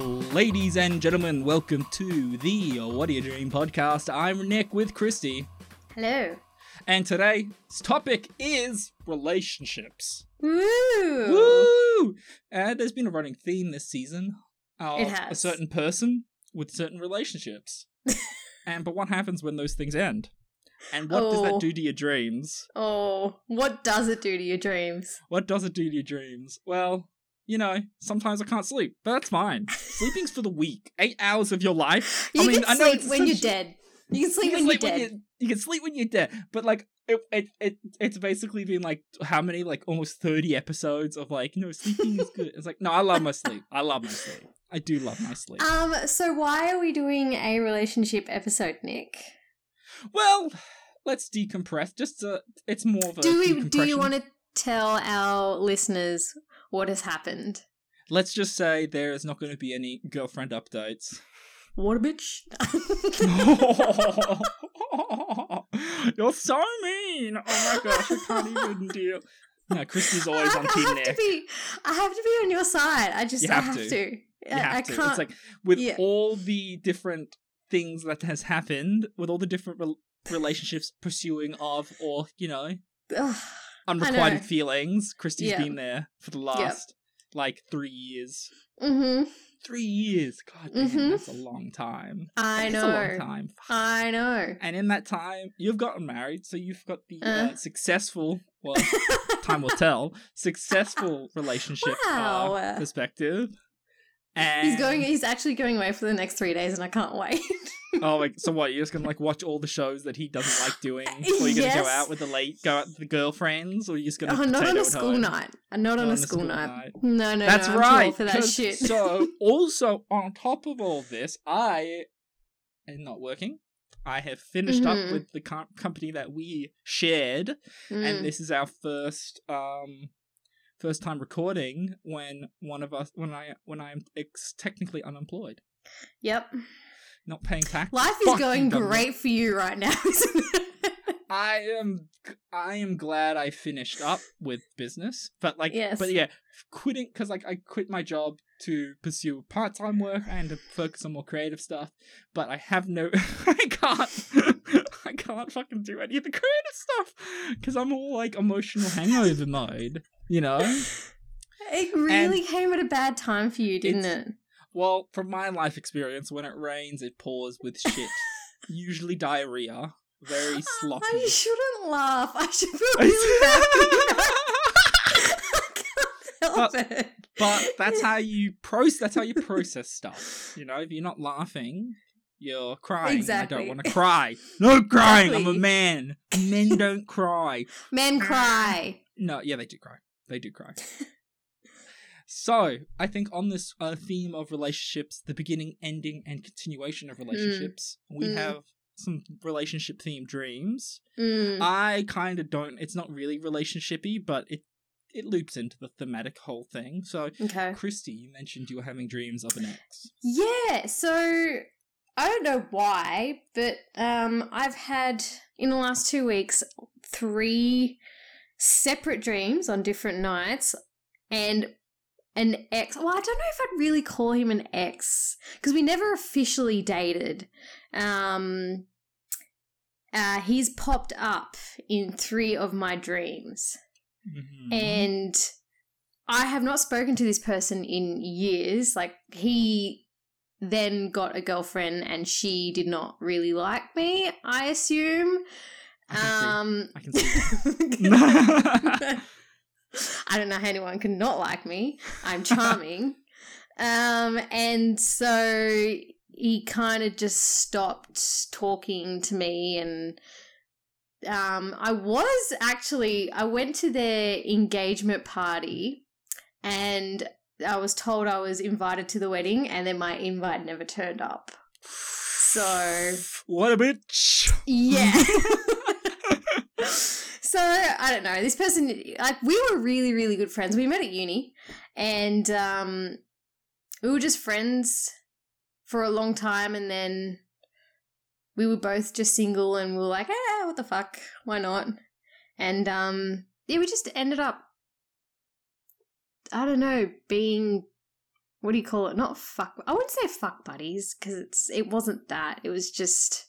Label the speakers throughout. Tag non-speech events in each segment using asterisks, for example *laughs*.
Speaker 1: Ladies and gentlemen, welcome to the What Are You Dream podcast. I'm Nick with Christy,
Speaker 2: Hello.
Speaker 1: and today's topic is relationships.
Speaker 2: Woo!
Speaker 1: Woo! And there's been a running theme this season of a certain person with certain relationships. *laughs* and but what happens when those things end? And what does
Speaker 2: Oh.
Speaker 1: that do to your dreams?
Speaker 2: Oh, what does it do to your dreams?
Speaker 1: What does it do to your dreams? Well, you know, sometimes I can't sleep, but that's fine. *laughs* Sleeping's for the weak. Eight hours of your life.
Speaker 2: You
Speaker 1: I mean,
Speaker 2: can
Speaker 1: I know
Speaker 2: sleep when you're dead. You can sleep
Speaker 1: you
Speaker 2: when
Speaker 1: can
Speaker 2: you're
Speaker 1: sleep
Speaker 2: dead.
Speaker 1: you, you can sleep when you're dead, but like it, it, it it's basically been like how many like almost thirty episodes of like no sleeping is good. It's like no, I love my sleep. I love my sleep. I do love my sleep.
Speaker 2: Um, so why are we doing a relationship episode, Nick?
Speaker 1: well, let's decompress. Just uh, it's more of a
Speaker 2: Do we do you want to tell our listeners what has happened?
Speaker 1: Let's just say there is not going to be any girlfriend updates.
Speaker 2: What a bitch. *laughs*
Speaker 1: You're so mean. Oh my gosh, I can't even deal. No, Christy's always
Speaker 2: I
Speaker 1: on Team
Speaker 2: have
Speaker 1: Nick.
Speaker 2: to be I have to be on your side. I just
Speaker 1: You
Speaker 2: I
Speaker 1: have
Speaker 2: have
Speaker 1: to.
Speaker 2: to.
Speaker 1: You
Speaker 2: I-
Speaker 1: have
Speaker 2: I
Speaker 1: to.
Speaker 2: can't
Speaker 1: It's like with
Speaker 2: yeah.
Speaker 1: all the different things that has happened, with all the different rel relationships pursuing of, or you know,
Speaker 2: Ugh.
Speaker 1: Unrequited feelings. Christy's
Speaker 2: Yeah.
Speaker 1: been there for the last like three years.
Speaker 2: Mhm.
Speaker 1: Three years. God damn,
Speaker 2: Mhm.
Speaker 1: that's a long time.
Speaker 2: I
Speaker 1: That's a long
Speaker 2: know.
Speaker 1: time.
Speaker 2: I know.
Speaker 1: And in that time, you've gotten married, so you've got the uh,
Speaker 2: Uh.
Speaker 1: successful, well, *laughs* time will tell, successful relationship
Speaker 2: Wow.
Speaker 1: uh, perspective. And
Speaker 2: He's going. He's actually going away for the next three days, and I can't wait. *laughs*
Speaker 1: Oh, like so? What you're just gonna like watch all the shows that he doesn't like doing, *laughs* or you're gonna go out with the late, go out with the girlfriends, or you're just gonna
Speaker 2: oh, not on
Speaker 1: potato
Speaker 2: a school
Speaker 1: home?
Speaker 2: night. Uh, Not on
Speaker 1: Not
Speaker 2: a school, night.
Speaker 1: night.
Speaker 2: No, no,
Speaker 1: That's
Speaker 2: no.
Speaker 1: Right.
Speaker 2: for that shit.
Speaker 1: so, *laughs* also on top of all this, I am not working. I have finished
Speaker 2: Mhm.
Speaker 1: up with the com- company that we shared,
Speaker 2: Mm.
Speaker 1: and this is our first um first time recording when one of us when I when I'm ex- technically unemployed,
Speaker 2: yep.
Speaker 1: Not paying tax.
Speaker 2: Life is going great for you right now, *laughs* isn't it?
Speaker 1: I am I am glad I finished up with business, but like,
Speaker 2: Yes.
Speaker 1: but yeah, quitting because like I quit my job to pursue part time work and to focus on more creative stuff. But I have no, *laughs* I can't, I can't fucking do any of the creative stuff because I'm all like emotional hangover mode, you know. *laughs*
Speaker 2: It really came at a bad time for you, didn't it?
Speaker 1: Well, from my life experience, when it rains, it pours with shit. *laughs* Usually diarrhea, very sloppy.
Speaker 2: I shouldn't laugh. I should feel *laughs* really happy. *laughs* I can't help it.
Speaker 1: But that's how you process. That's how you process stuff. You know, if you're not laughing, you're crying. and I don't want to cry. No crying. I'm a man. Men don't cry.
Speaker 2: Men cry.
Speaker 1: No, yeah, they do cry. They do cry. So I think on this uh, theme of relationships, the beginning, ending, and continuation of relationships, we
Speaker 2: Mm.
Speaker 1: have some relationship themed dreams.
Speaker 2: Mm.
Speaker 1: I kind of don't. It's not really relationshipy, but it it loops into the thematic whole thing. So
Speaker 2: Okay.
Speaker 1: Christy, you mentioned you were having dreams of an ex.
Speaker 2: Yeah, so I don't know why, but um I've had in the last 2 weeks three separate dreams on different nights and an ex. Well, I don't know if I'd really call him an ex because we never officially dated. Um uh, he's popped up in three of my dreams.
Speaker 1: Mhm.
Speaker 2: and I have not spoken to this person in years. Like he then got a girlfriend, and she did not really like me. I assume.
Speaker 1: I can see.
Speaker 2: Um,
Speaker 1: I can see. *laughs* *laughs* *laughs* *laughs*
Speaker 2: I don't know how anyone can not like me. I'm charming. *laughs* um, and so he kind of just stopped talking to me and um I was actually I went to their engagement party and I was told I was invited to the wedding and then my invite never turned up. So *sighs*
Speaker 1: what a bitch.
Speaker 2: yeah. *laughs* I don't know. This person, like, we were really, really good friends. We met at uni, and um, we were just friends for a long time, and then we were both just single, and we were like, "Ah, what the fuck? Why not?" And um, yeah, we just ended up, I don't know, being what do you call it? Not fuck. I wouldn't say fuck buddies because it's it wasn't that. It was just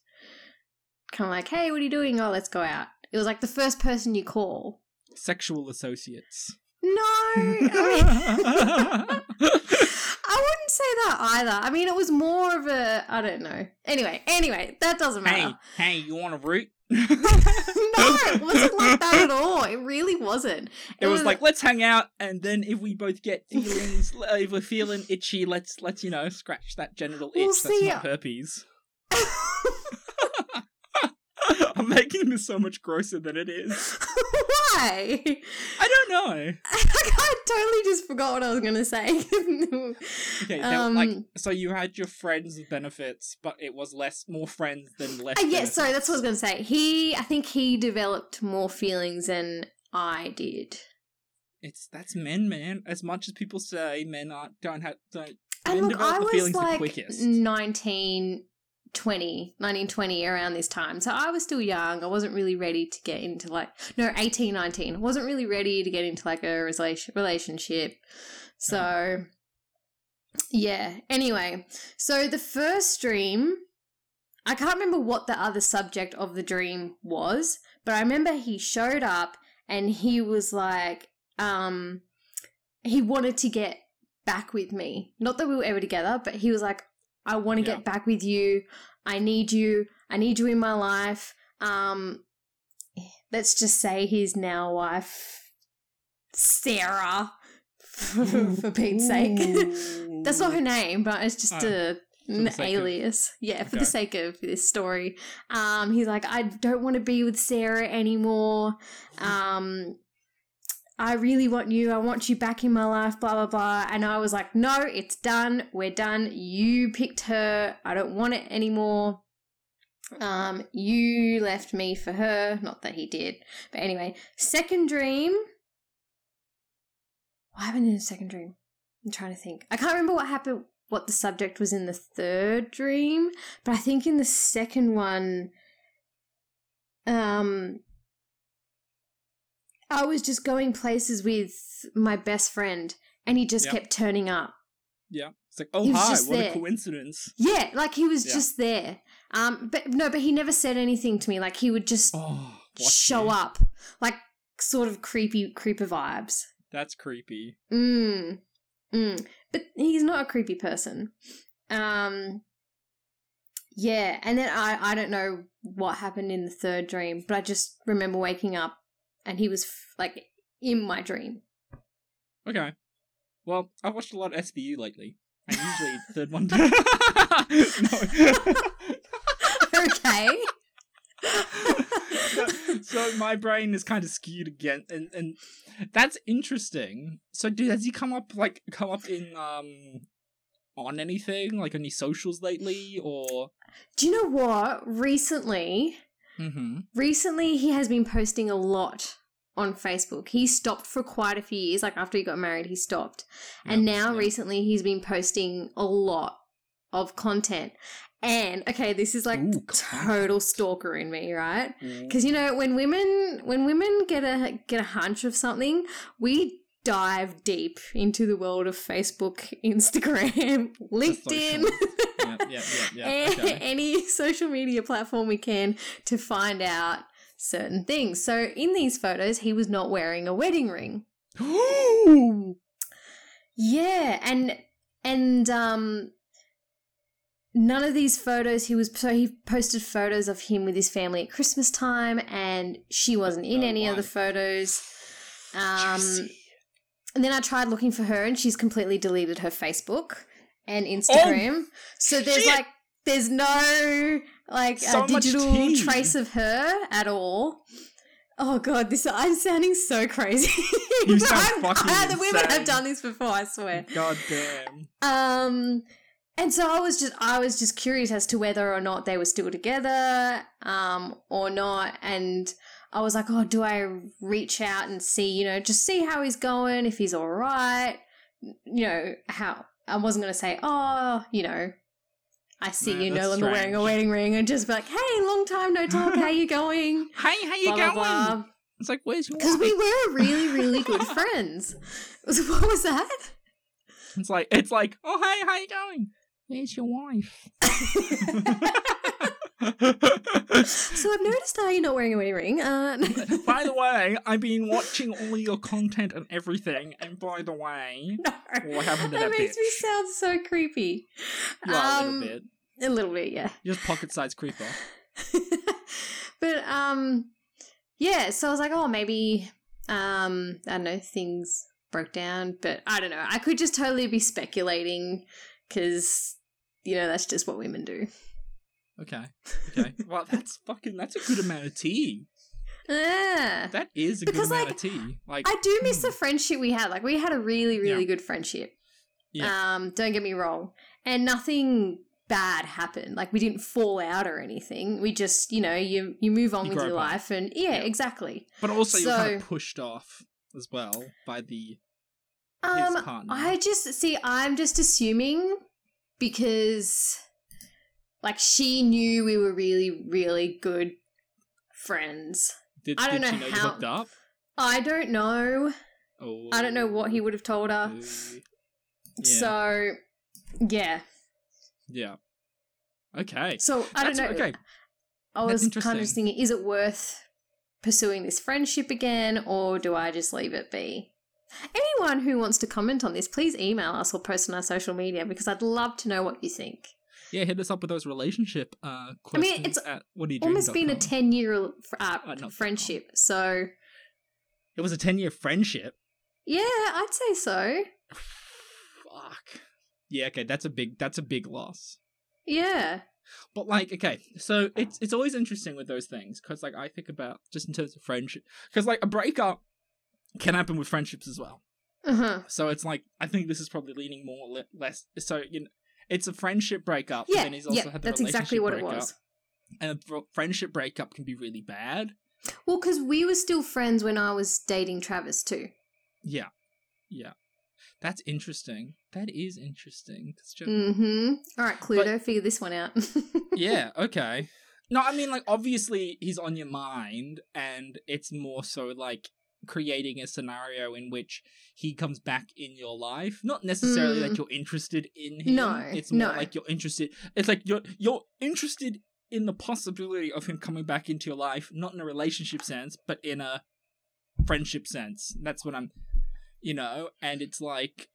Speaker 2: kind of like, hey, what are you doing? Oh, let's go out. It was like the first person you call.
Speaker 1: Sexual associates.
Speaker 2: No, *laughs* I, mean, I wouldn't say that either. I mean, it was more of a I don't know. Anyway, anyway, that doesn't matter.
Speaker 1: hey, hey, you want a root? *laughs*
Speaker 2: no, it wasn't like that at all. It really wasn't.
Speaker 1: It was like let's hang out, and then if we both get feelings, *laughs* if we're feeling itchy, let's let's you know scratch that genital itch.
Speaker 2: Well,
Speaker 1: That's
Speaker 2: see,
Speaker 1: not herpes. *laughs* I'm making this so much grosser than it is. *laughs*
Speaker 2: Why?
Speaker 1: I don't know. *laughs*
Speaker 2: I totally just forgot what I was gonna say.
Speaker 1: Okay, were, like
Speaker 2: Um,
Speaker 1: so you had your friends benefits, but it was less more friends than less.
Speaker 2: Uh, yeah, that's what I was gonna say. He, I think he developed more feelings than I did.
Speaker 1: It's that's men, man. As much as people say men aren't don't have don't
Speaker 2: And look, I was like
Speaker 1: quickest.
Speaker 2: 19, 20, 19, 20 around this time. So I was still young. I wasn't really ready to get into like, no, 18, 19. I wasn't really ready to get into like a relation- relationship. So, yeah. Anyway, so the first dream, I can't remember what the other subject of the dream was, but I remember he showed up and he was like, um, he wanted to get back with me. Not that we were ever together, but he was like, I want to
Speaker 1: Yeah.
Speaker 2: get back with you. I need you. I need you in my life. Um, let's just say his now wife, Sarah, for Pete's sake. That's not her name, but it's just
Speaker 1: Oh,
Speaker 2: a an
Speaker 1: sake of-
Speaker 2: alias. yeah, for
Speaker 1: Okay.
Speaker 2: the sake of this story. Um, he's like, I don't want to be with Sarah anymore. Um, I really want you. I want you back in my life, blah, blah, blah. And I was like, no, it's done. We're done. You picked her. I don't want it anymore. Um, you left me for her. Not that he did. But anyway, second dream. What happened in the second dream? I'm trying to think. I can't remember what happened, what the subject was in the third dream, but I think in the second one, um, I was just going places with my best friend, and he just
Speaker 1: Yep.
Speaker 2: kept turning up.
Speaker 1: Yeah, it's like oh hi, what
Speaker 2: there.
Speaker 1: a coincidence.
Speaker 2: Yeah, like he was
Speaker 1: Yeah.
Speaker 2: just there. Um, but no, but he never said anything to me. Like he would just
Speaker 1: Oh,
Speaker 2: show up, like sort of creepy, creeper vibes.
Speaker 1: That's creepy.
Speaker 2: Mm. Mm. But he's not a creepy person. Um Yeah, and then I I don't know what happened in the third dream, but I just remember waking up and he was f- like in my dream.
Speaker 1: Okay. Well, I've watched a lot of SVU lately. And usually the third one. *laughs*
Speaker 2: okay. *laughs*
Speaker 1: so my brain is kind of skewed again, and and that's interesting. So, dude, has he come up like come up in um on anything like any socials lately, or?
Speaker 2: Do you know what? Recently,
Speaker 1: Mm-hmm.
Speaker 2: recently he has been posting a lot on Facebook. He stopped for quite a few years. Like after he got married, he stopped. and now recently he's been posting a lot of content. And okay, this is like
Speaker 1: Ooh,
Speaker 2: total stalker in me, right?
Speaker 1: Because
Speaker 2: you know when women when women get a get a hunch of something, we dive deep into the world of Facebook, Instagram, *laughs* LinkedIn,
Speaker 1: yeah, yeah, yeah, yeah. *laughs* Okay.
Speaker 2: any social media platform we can to find out certain things. So in these photos, he was not wearing a wedding ring. *gasps* Yeah, and and um none of these photos he was so he posted photos of him with his family at Christmas time and she wasn't in
Speaker 1: Oh,
Speaker 2: any of the photos. Um
Speaker 1: Juicy.
Speaker 2: And then I tried looking for her and she's completely deleted her Facebook and Instagram. so there's
Speaker 1: Oh, shit.
Speaker 2: like there's no like
Speaker 1: So
Speaker 2: a digital trace of her at all. Oh god, this I'm sounding so crazy.
Speaker 1: You *laughs* sound fucking
Speaker 2: I- the women have done this before, I swear.
Speaker 1: God damn.
Speaker 2: Um, and so I was just I was just curious as to whether or not they were still together, um, or not. And I was like, oh, do I reach out and see, you know, just see how he's going, if he's all right, you know, how I wasn't gonna say, oh, you know. I see
Speaker 1: Nah,
Speaker 2: you no longer wearing a wedding ring, and just be like, "Hey, long time no talk. How you going?" *laughs*
Speaker 1: Hey, how you
Speaker 2: blah blah
Speaker 1: going?
Speaker 2: blah.
Speaker 1: It's like, where's your
Speaker 2: Because we were really, really good *laughs* friends. *laughs* What was that?
Speaker 1: It's like it's like, oh hey, how you going? Where's your wife? *laughs*
Speaker 2: so I've noticed how you're not wearing a wedding ring. Uh,
Speaker 1: by the *laughs* way, I've been watching all your content and everything, and by the way,
Speaker 2: no,
Speaker 1: what happened to
Speaker 2: that
Speaker 1: that
Speaker 2: makes
Speaker 1: bitch?
Speaker 2: me sound so creepy.
Speaker 1: You are a
Speaker 2: Um,
Speaker 1: little bit.
Speaker 2: A little bit, yeah.
Speaker 1: You're just pocket sized creeper. *laughs*
Speaker 2: but um, yeah. So I was like, oh, maybe um, I don't know, things broke down. But I don't know. I could just totally be speculating because you know that's just what women do.
Speaker 1: Okay. Okay. *laughs* Well, that's fucking. That's a good amount of tea.
Speaker 2: Yeah.
Speaker 1: That is a
Speaker 2: Because,
Speaker 1: good amount
Speaker 2: like,
Speaker 1: of tea. Like
Speaker 2: I do miss
Speaker 1: hmm.
Speaker 2: the friendship we had. Like we had a really, really
Speaker 1: Yeah.
Speaker 2: good friendship.
Speaker 1: Yeah.
Speaker 2: Um, don't get me wrong. And nothing bad happened. Like we didn't fall out or anything. We just, you know, you you move on
Speaker 1: You
Speaker 2: with your
Speaker 1: apart.
Speaker 2: life and yeah,
Speaker 1: Yeah.
Speaker 2: exactly.
Speaker 1: But also, you're kind of pushed off as well by the
Speaker 2: Um
Speaker 1: his partner.
Speaker 2: I just see I'm just assuming because like she knew we were really, really good friends.
Speaker 1: did,
Speaker 2: I don't
Speaker 1: did
Speaker 2: know
Speaker 1: she know
Speaker 2: how-
Speaker 1: up?
Speaker 2: I don't know.
Speaker 1: Oh,
Speaker 2: I don't know what he would have told her.
Speaker 1: Yeah.
Speaker 2: So yeah.
Speaker 1: Yeah. Okay.
Speaker 2: So I don't know.
Speaker 1: Okay.
Speaker 2: I
Speaker 1: That's
Speaker 2: was kind of just thinking, is it worth pursuing this friendship again, or do I just leave it be? Anyone who wants to comment on this, please email us or post on our social media because I'd love to know what you think.
Speaker 1: Yeah, hit us up with those relationship uh questions.
Speaker 2: I mean, it's
Speaker 1: at what are you
Speaker 2: Almost been a 10 year uh,
Speaker 1: Uh,
Speaker 2: friendship. So,
Speaker 1: It was a 10 year friendship.
Speaker 2: yeah, I'd say so.
Speaker 1: Fuck. Yeah, okay, that's a big that's a big loss.
Speaker 2: Yeah.
Speaker 1: But like, okay, so it's it's always interesting with those things because like I think about just in terms of friendship because like a breakup can happen with friendships as well.
Speaker 2: Uh huh.
Speaker 1: So it's like I think this is probably leaning more le- less. So you know, it's a friendship breakup.
Speaker 2: Yeah.
Speaker 1: then he's also
Speaker 2: Yeah.
Speaker 1: had the
Speaker 2: That's exactly what it was.
Speaker 1: And a friendship breakup can be really bad.
Speaker 2: Well, because we were still friends when I was dating Travis, too.
Speaker 1: Yeah, yeah, that's interesting. That is interesting. 'cause ju-
Speaker 2: Mm hmm. All right, Cluedo, figure this one out. *laughs*
Speaker 1: yeah, okay. No, I mean, like, obviously he's on your mind, and it's more so like creating a scenario in which he comes back in your life. Not necessarily
Speaker 2: Mm.
Speaker 1: that you're interested in him.
Speaker 2: No,
Speaker 1: it's more
Speaker 2: no.
Speaker 1: like you're interested. It's like you're you're interested in the possibility of him coming back into your life, not in a relationship sense, but in a friendship sense. That's what I'm, you know. And it's like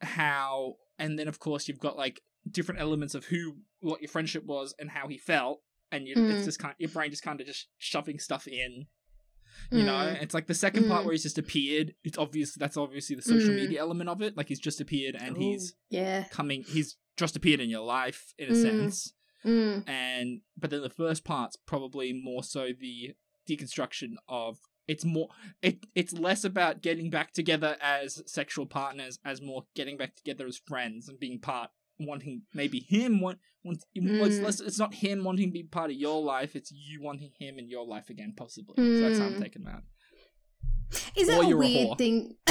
Speaker 1: how, and then of course you've got like different elements of who, what your friendship was, and how he felt, and you, it's
Speaker 2: Mm.
Speaker 1: just kind, your brain just kind of just shoving stuff in. You know,
Speaker 2: Mm.
Speaker 1: it's like the second part
Speaker 2: Mm.
Speaker 1: where he's just appeared. It's obvious that's obviously the social
Speaker 2: Mm.
Speaker 1: media element of it. Like he's just appeared and he's
Speaker 2: yeah.
Speaker 1: coming. He's just appeared in your life in a
Speaker 2: Mm.
Speaker 1: sense
Speaker 2: Mm.
Speaker 1: and but then the first part's probably more so the deconstruction of it's more it it's less about getting back together as sexual partners as more getting back together as friends and being part wanting maybe him want, want well, it's
Speaker 2: Mm.
Speaker 1: less it's not him wanting to be part of your life it's you wanting him in your life again possibly so that's how i'm
Speaker 2: Mm.
Speaker 1: taking that
Speaker 2: Is that a
Speaker 1: a
Speaker 2: weird
Speaker 1: whore.
Speaker 2: thing? *laughs*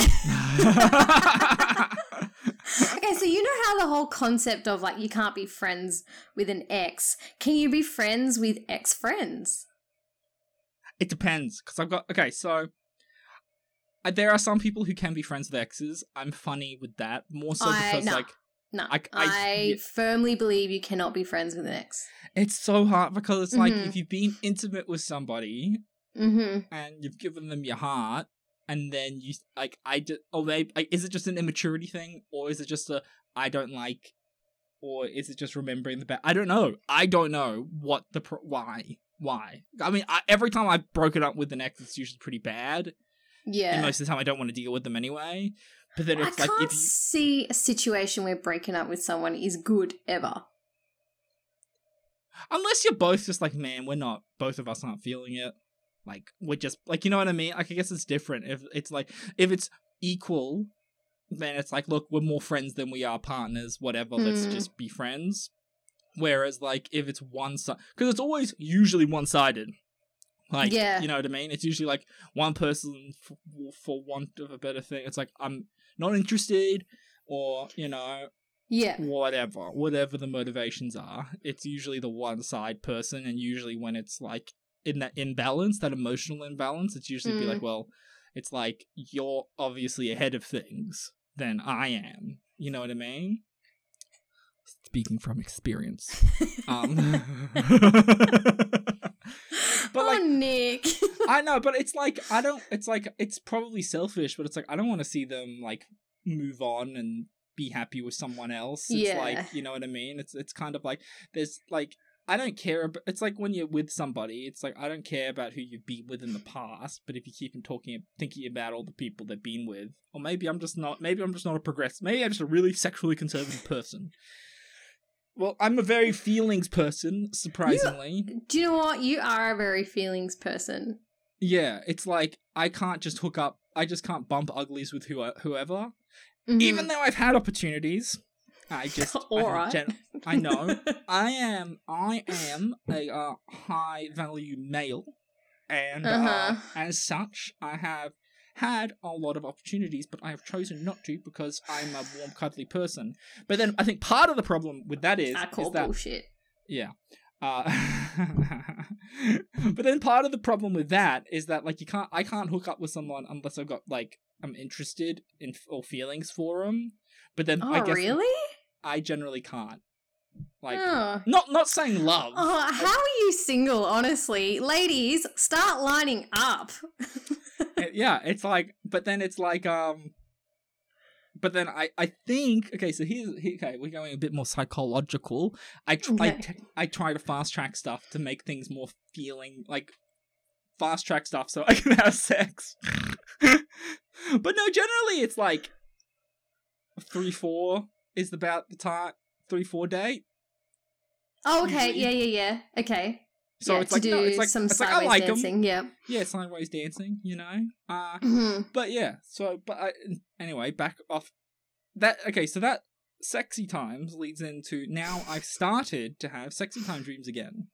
Speaker 2: okay, so you know how the whole concept of like you can't be friends with an ex. Can you be friends with ex friends?
Speaker 1: It depends, because I've got okay. So there are some people who can be friends with exes. I'm funny with that more so
Speaker 2: I-
Speaker 1: because
Speaker 2: nah.
Speaker 1: like
Speaker 2: No,
Speaker 1: I-
Speaker 2: I,
Speaker 1: I-
Speaker 2: firmly believe you cannot be friends with an ex.
Speaker 1: it's so hard because it's like
Speaker 2: Mhm.
Speaker 1: if you've been intimate with somebody
Speaker 2: Mm-hmm.
Speaker 1: and you've given them your heart, and then you like I just or they like, is it just an immaturity thing or is it just a I don't like. Or is it just remembering the bad? I don't know. I don't know what the pro- why why. I mean, I, every time I've broken up with an ex, it's usually pretty bad.
Speaker 2: Yeah.
Speaker 1: And most of the time, I don't want to deal with them anyway. But then
Speaker 2: I
Speaker 1: it's like
Speaker 2: can't
Speaker 1: if you
Speaker 2: see a situation where breaking up with someone is good ever.
Speaker 1: unless you're both just like, man, we're not both of us aren't feeling it. Like we're just like you know what I mean. Like I guess it's different if it's like if it's equal, then it's like look, we're more friends than we are partners. Whatever, let's
Speaker 2: Hmm.
Speaker 1: just be friends. Whereas like if it's one side, because it's always usually one sided. Like
Speaker 2: Yeah.
Speaker 1: you know what I mean. It's usually like one person for, for want of a better thing. It's like I'm not interested, or you know
Speaker 2: Yeah.
Speaker 1: whatever, whatever the motivations are, it's usually the one side person, and usually when it's like in that imbalance, that emotional imbalance, it's usually be
Speaker 2: Mm.
Speaker 1: like, well, it's like you're obviously ahead of things than I am. You know what I mean? Speaking from experience. *laughs* Um, *laughs* *laughs* *laughs* but
Speaker 2: oh,
Speaker 1: like,
Speaker 2: Nick.
Speaker 1: I know, but it's like *laughs* I don't. It's like it's probably selfish, but it's like I don't want to see them like move on and be happy with someone else. It's
Speaker 2: Yeah.
Speaker 1: like you know what I mean. It's it's kind of like there's like I don't care. About, it's like when you're with somebody. It's like I don't care about who you've been with in the past, but if you keep on talking, thinking about all the people they've been with, or maybe I'm just not. Maybe I'm just not a progressive. Maybe I'm just a really sexually conservative person. Well, I'm a very feelings person, surprisingly.
Speaker 2: Do you know what? You are a very feelings person.
Speaker 1: Yeah, it's like I can't just hook up. I just can't bump uglies with who, whoever.
Speaker 2: Mhm.
Speaker 1: Even though I've had opportunities, I just *laughs* I, don't
Speaker 2: Alright.
Speaker 1: gen- I know *laughs* I am I am a uh, high value male, and uh
Speaker 2: Uh-huh.
Speaker 1: as such, I have had a lot of opportunities, but I have chosen not to because I'm a warm, cuddly person. But then I think part of the problem with that is,
Speaker 2: I
Speaker 1: is
Speaker 2: call
Speaker 1: that
Speaker 2: bullshit.
Speaker 1: yeah. Uh, *laughs* but then part of the problem with that is that like you can't I can't hook up with someone unless I've got like I'm interested in or feelings for them. But then
Speaker 2: Oh,
Speaker 1: I guess
Speaker 2: really?
Speaker 1: I generally can't. Like
Speaker 2: oh.
Speaker 1: not not saying love.
Speaker 2: Oh, how are you single, honestly? Ladies, start lining up.
Speaker 1: Uh, *laughs* yeah, it's like but then it's like um but then I, I think okay so here's here, okay we're going a bit more psychological I tr- I,
Speaker 2: Okay.
Speaker 1: t- I try to fast track stuff to make things more feeling like fast track stuff so I can *laughs* have sex *laughs* but no generally it's like three four is about the time three four date
Speaker 2: Oh, okay.
Speaker 1: Usually-
Speaker 2: Yeah, yeah, yeah. Okay.
Speaker 1: so
Speaker 2: yeah,
Speaker 1: it's
Speaker 2: to
Speaker 1: like
Speaker 2: do
Speaker 1: no, it's like
Speaker 2: some
Speaker 1: it's like I
Speaker 2: sideways
Speaker 1: like
Speaker 2: dancing. Yeah.
Speaker 1: yeah sideways dancing you know uh
Speaker 2: Mhm.
Speaker 1: But yeah, so but I, anyway, back off that. Okay, so that sexy times leads into now I've started to have sexy time dreams again.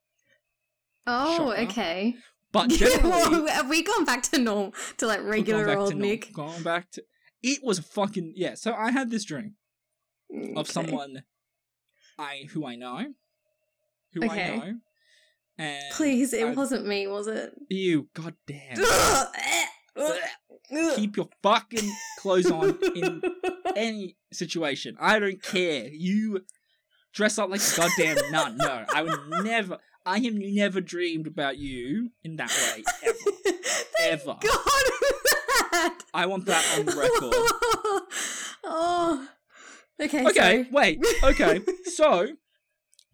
Speaker 2: Oh,
Speaker 1: Shocker.
Speaker 2: okay.
Speaker 1: But *laughs* generally,
Speaker 2: have we gone back to normal to like regular old Nick?
Speaker 1: Going back to it was fucking yeah. So I had this dream of someone I who I know, who
Speaker 2: Okay.
Speaker 1: I know, and
Speaker 2: Please, it
Speaker 1: I-
Speaker 2: wasn't me, was it?
Speaker 1: you. God damn.
Speaker 2: Ugh, *laughs* ugh, ugh.
Speaker 1: Keep your fucking clothes on in *laughs* any situation. I don't care. You dress up like a goddamn nun. No, I would never. I have never dreamed about you in that way *laughs* ever. Ever.
Speaker 2: God.
Speaker 1: I want that on record.
Speaker 2: oh. Okay.
Speaker 1: Okay, wait. Okay, so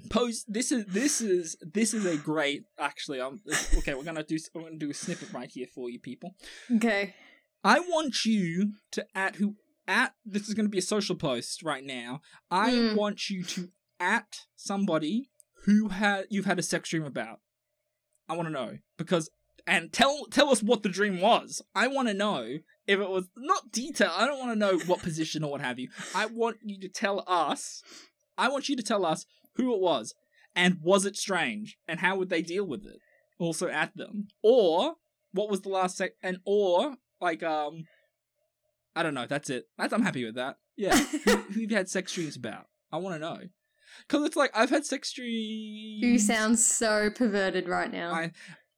Speaker 1: pose. This is this is this is a great. Actually, um. Okay, we're gonna do. We're gonna do a snippet right here for you people.
Speaker 2: Okay.
Speaker 1: I want you to at who at this is going to be a social post right now. I
Speaker 2: Mm.
Speaker 1: want you to at somebody who had you've had a sex dream about. I want to know because and tell tell us what the dream was. I want to know if it was not detail. I don't want to know what position or what have you. I want you to tell us. I want you to tell us who it was and was it strange and how would they deal with it. Also at them or what was the last sec and or like um I don't know. That's it. That's, I'm happy with that. Yeah. who, who you've had sex dreams about? I want to know. Because it's like I've had sex dreams.
Speaker 2: You sound so perverted right now.
Speaker 1: I-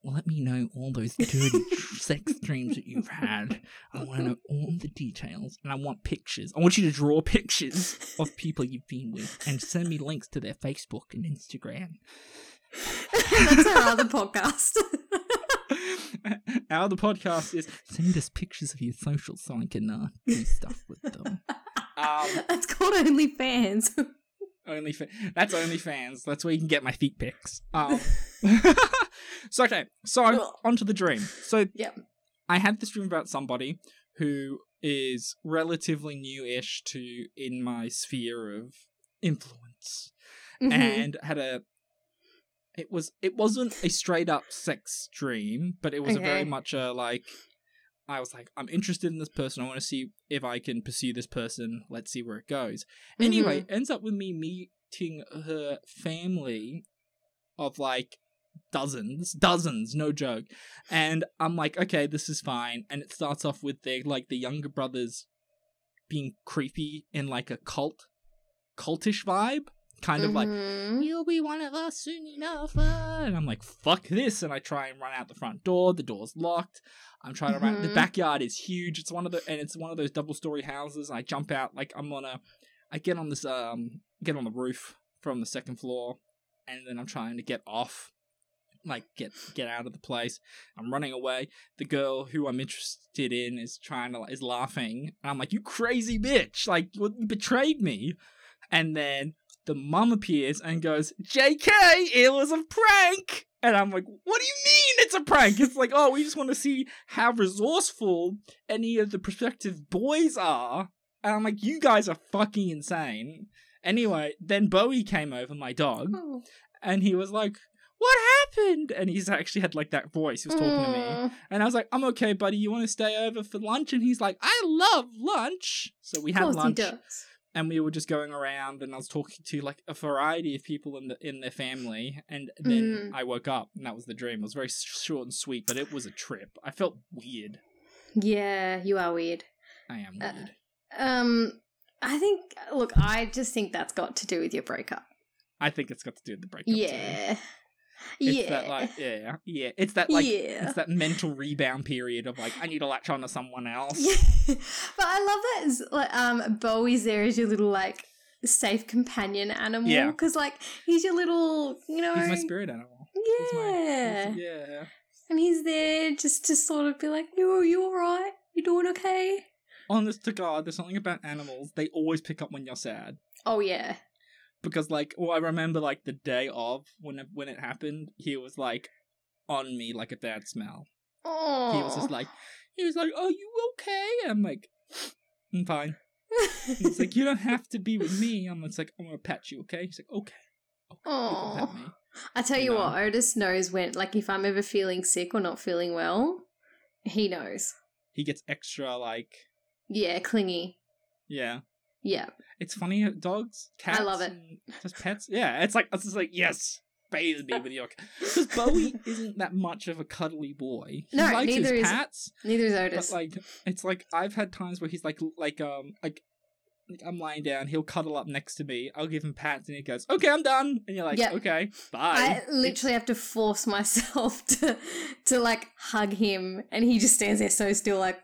Speaker 1: Let me know all those dirty sex dreams that you've had. I want to know all the details, and I want pictures. I want you to draw pictures of people you've been with, and send me links to their Facebook and Instagram.
Speaker 2: That's our other podcast. *laughs*
Speaker 1: Our other podcast is send us pictures of your socials so I can uh, do stuff with them. Um,
Speaker 2: That's called OnlyFans. *laughs*
Speaker 1: Only that's OnlyFans. That's where you can get my feet pics. Um, *laughs* *laughs* so okay, so onto the dream. So
Speaker 2: Yep.
Speaker 1: I had this dream about somebody who is relatively new-ish to in my sphere of influence,
Speaker 2: Mhm.
Speaker 1: and had a. It was. It wasn't a straight up sex dream, but it was a very much a like. I was like, I'm interested in this person. I want to see if I can pursue this person. Let's see where it goes. Anyway,
Speaker 2: Mhm.
Speaker 1: ends up with me meeting her family of like dozens, dozens, no joke. And I'm like, okay, this is fine. And it starts off with their like the younger brothers being creepy in like a cult, cultish vibe, kind of like
Speaker 2: Mhm.
Speaker 1: you'll be one of us soon enough. uh," And I'm like, fuck this. And I try and run out the front door. The door's locked. I'm trying to run. The
Speaker 2: Mhm.
Speaker 1: backyard is huge. It's one of the, and it's one of those double story houses. I jump out like I'm on a, I get on this um get on the roof from the second floor, and then I'm trying to get off, like get get out of the place. I'm running away. The girl who I'm interested in is trying to is laughing, and I'm like, "You crazy bitch! Like you betrayed me!" And then the mum appears and goes, "JK, it was a prank." And I'm like, what do you mean it's a prank? It's like, oh, we just want to see how resourceful any of the prospective boys are. And I'm like, you guys are fucking insane. Anyway, then Bowie came over, my dog,
Speaker 2: Oh.
Speaker 1: and he was like, what happened? And he's actually had like that voice. He was talking to me.
Speaker 2: Mm.
Speaker 1: And I was like, I'm okay, buddy. You want to stay over for lunch? And he's like, I love lunch. So we had lunch. And we were just going around and I was talking to like a variety of people in the in their family and then
Speaker 2: Mm.
Speaker 1: I woke up and that was the dream. It was very short and sweet, but it was a trip. I felt weird.
Speaker 2: Yeah, you are weird.
Speaker 1: I am
Speaker 2: Uh,
Speaker 1: weird.
Speaker 2: Um, I think. Look, I just think that's got to do with your breakup.
Speaker 1: I think it's got to do with the breakup. too.
Speaker 2: Yeah.
Speaker 1: It's
Speaker 2: yeah.
Speaker 1: that like yeah, yeah. It's that like
Speaker 2: yeah.
Speaker 1: it's that mental rebound period of like I need to latch on to someone else.
Speaker 2: Yeah. *laughs* but I love that like um Bowie's there as your little like safe companion animal.
Speaker 1: Yeah.
Speaker 2: Because like he's your little you know
Speaker 1: He's my spirit animal. He's my-
Speaker 2: Yeah.
Speaker 1: yeah.
Speaker 2: And he's there just to sort of be like, Yo, you alright? You doing okay?
Speaker 1: Honest to God, there's something about animals. They always pick up when you're sad.
Speaker 2: Oh yeah.
Speaker 1: Because like well i remember like the day of when it, when it happened he was like on me like a bad smell
Speaker 2: Oh
Speaker 1: he was just like he was like are you okay i'm like i'm fine *laughs* he's like you don't have to be with me i'm just like i'm gonna pet you okay he's like okay okay you can pet
Speaker 2: Oh.
Speaker 1: me
Speaker 2: I tell you
Speaker 1: you
Speaker 2: what. Otis knows when like if I'm ever feeling sick or not feeling well, he knows.
Speaker 1: he gets extra like
Speaker 2: Yeah, clingy.
Speaker 1: yeah
Speaker 2: Yeah.
Speaker 1: it's funny dogs cats
Speaker 2: I love it.
Speaker 1: just pets yeah it's like it's just like yes bathe me with your *laughs* because bowie isn't that much of a cuddly boy he
Speaker 2: No,
Speaker 1: likes his
Speaker 2: neither is-
Speaker 1: cats
Speaker 2: Neither is
Speaker 1: But
Speaker 2: Otis.
Speaker 1: like, it's like I've had times where he's like, like, um, like, like I'm lying down, he'll cuddle up next to me. I'll give him pats, and he goes, "Okay, I'm done." And you're like,
Speaker 2: Yeah.
Speaker 1: "Okay, bye."
Speaker 2: I
Speaker 1: It's-
Speaker 2: literally have to force *laughs* myself to to like hug him, and he just stands there so still, like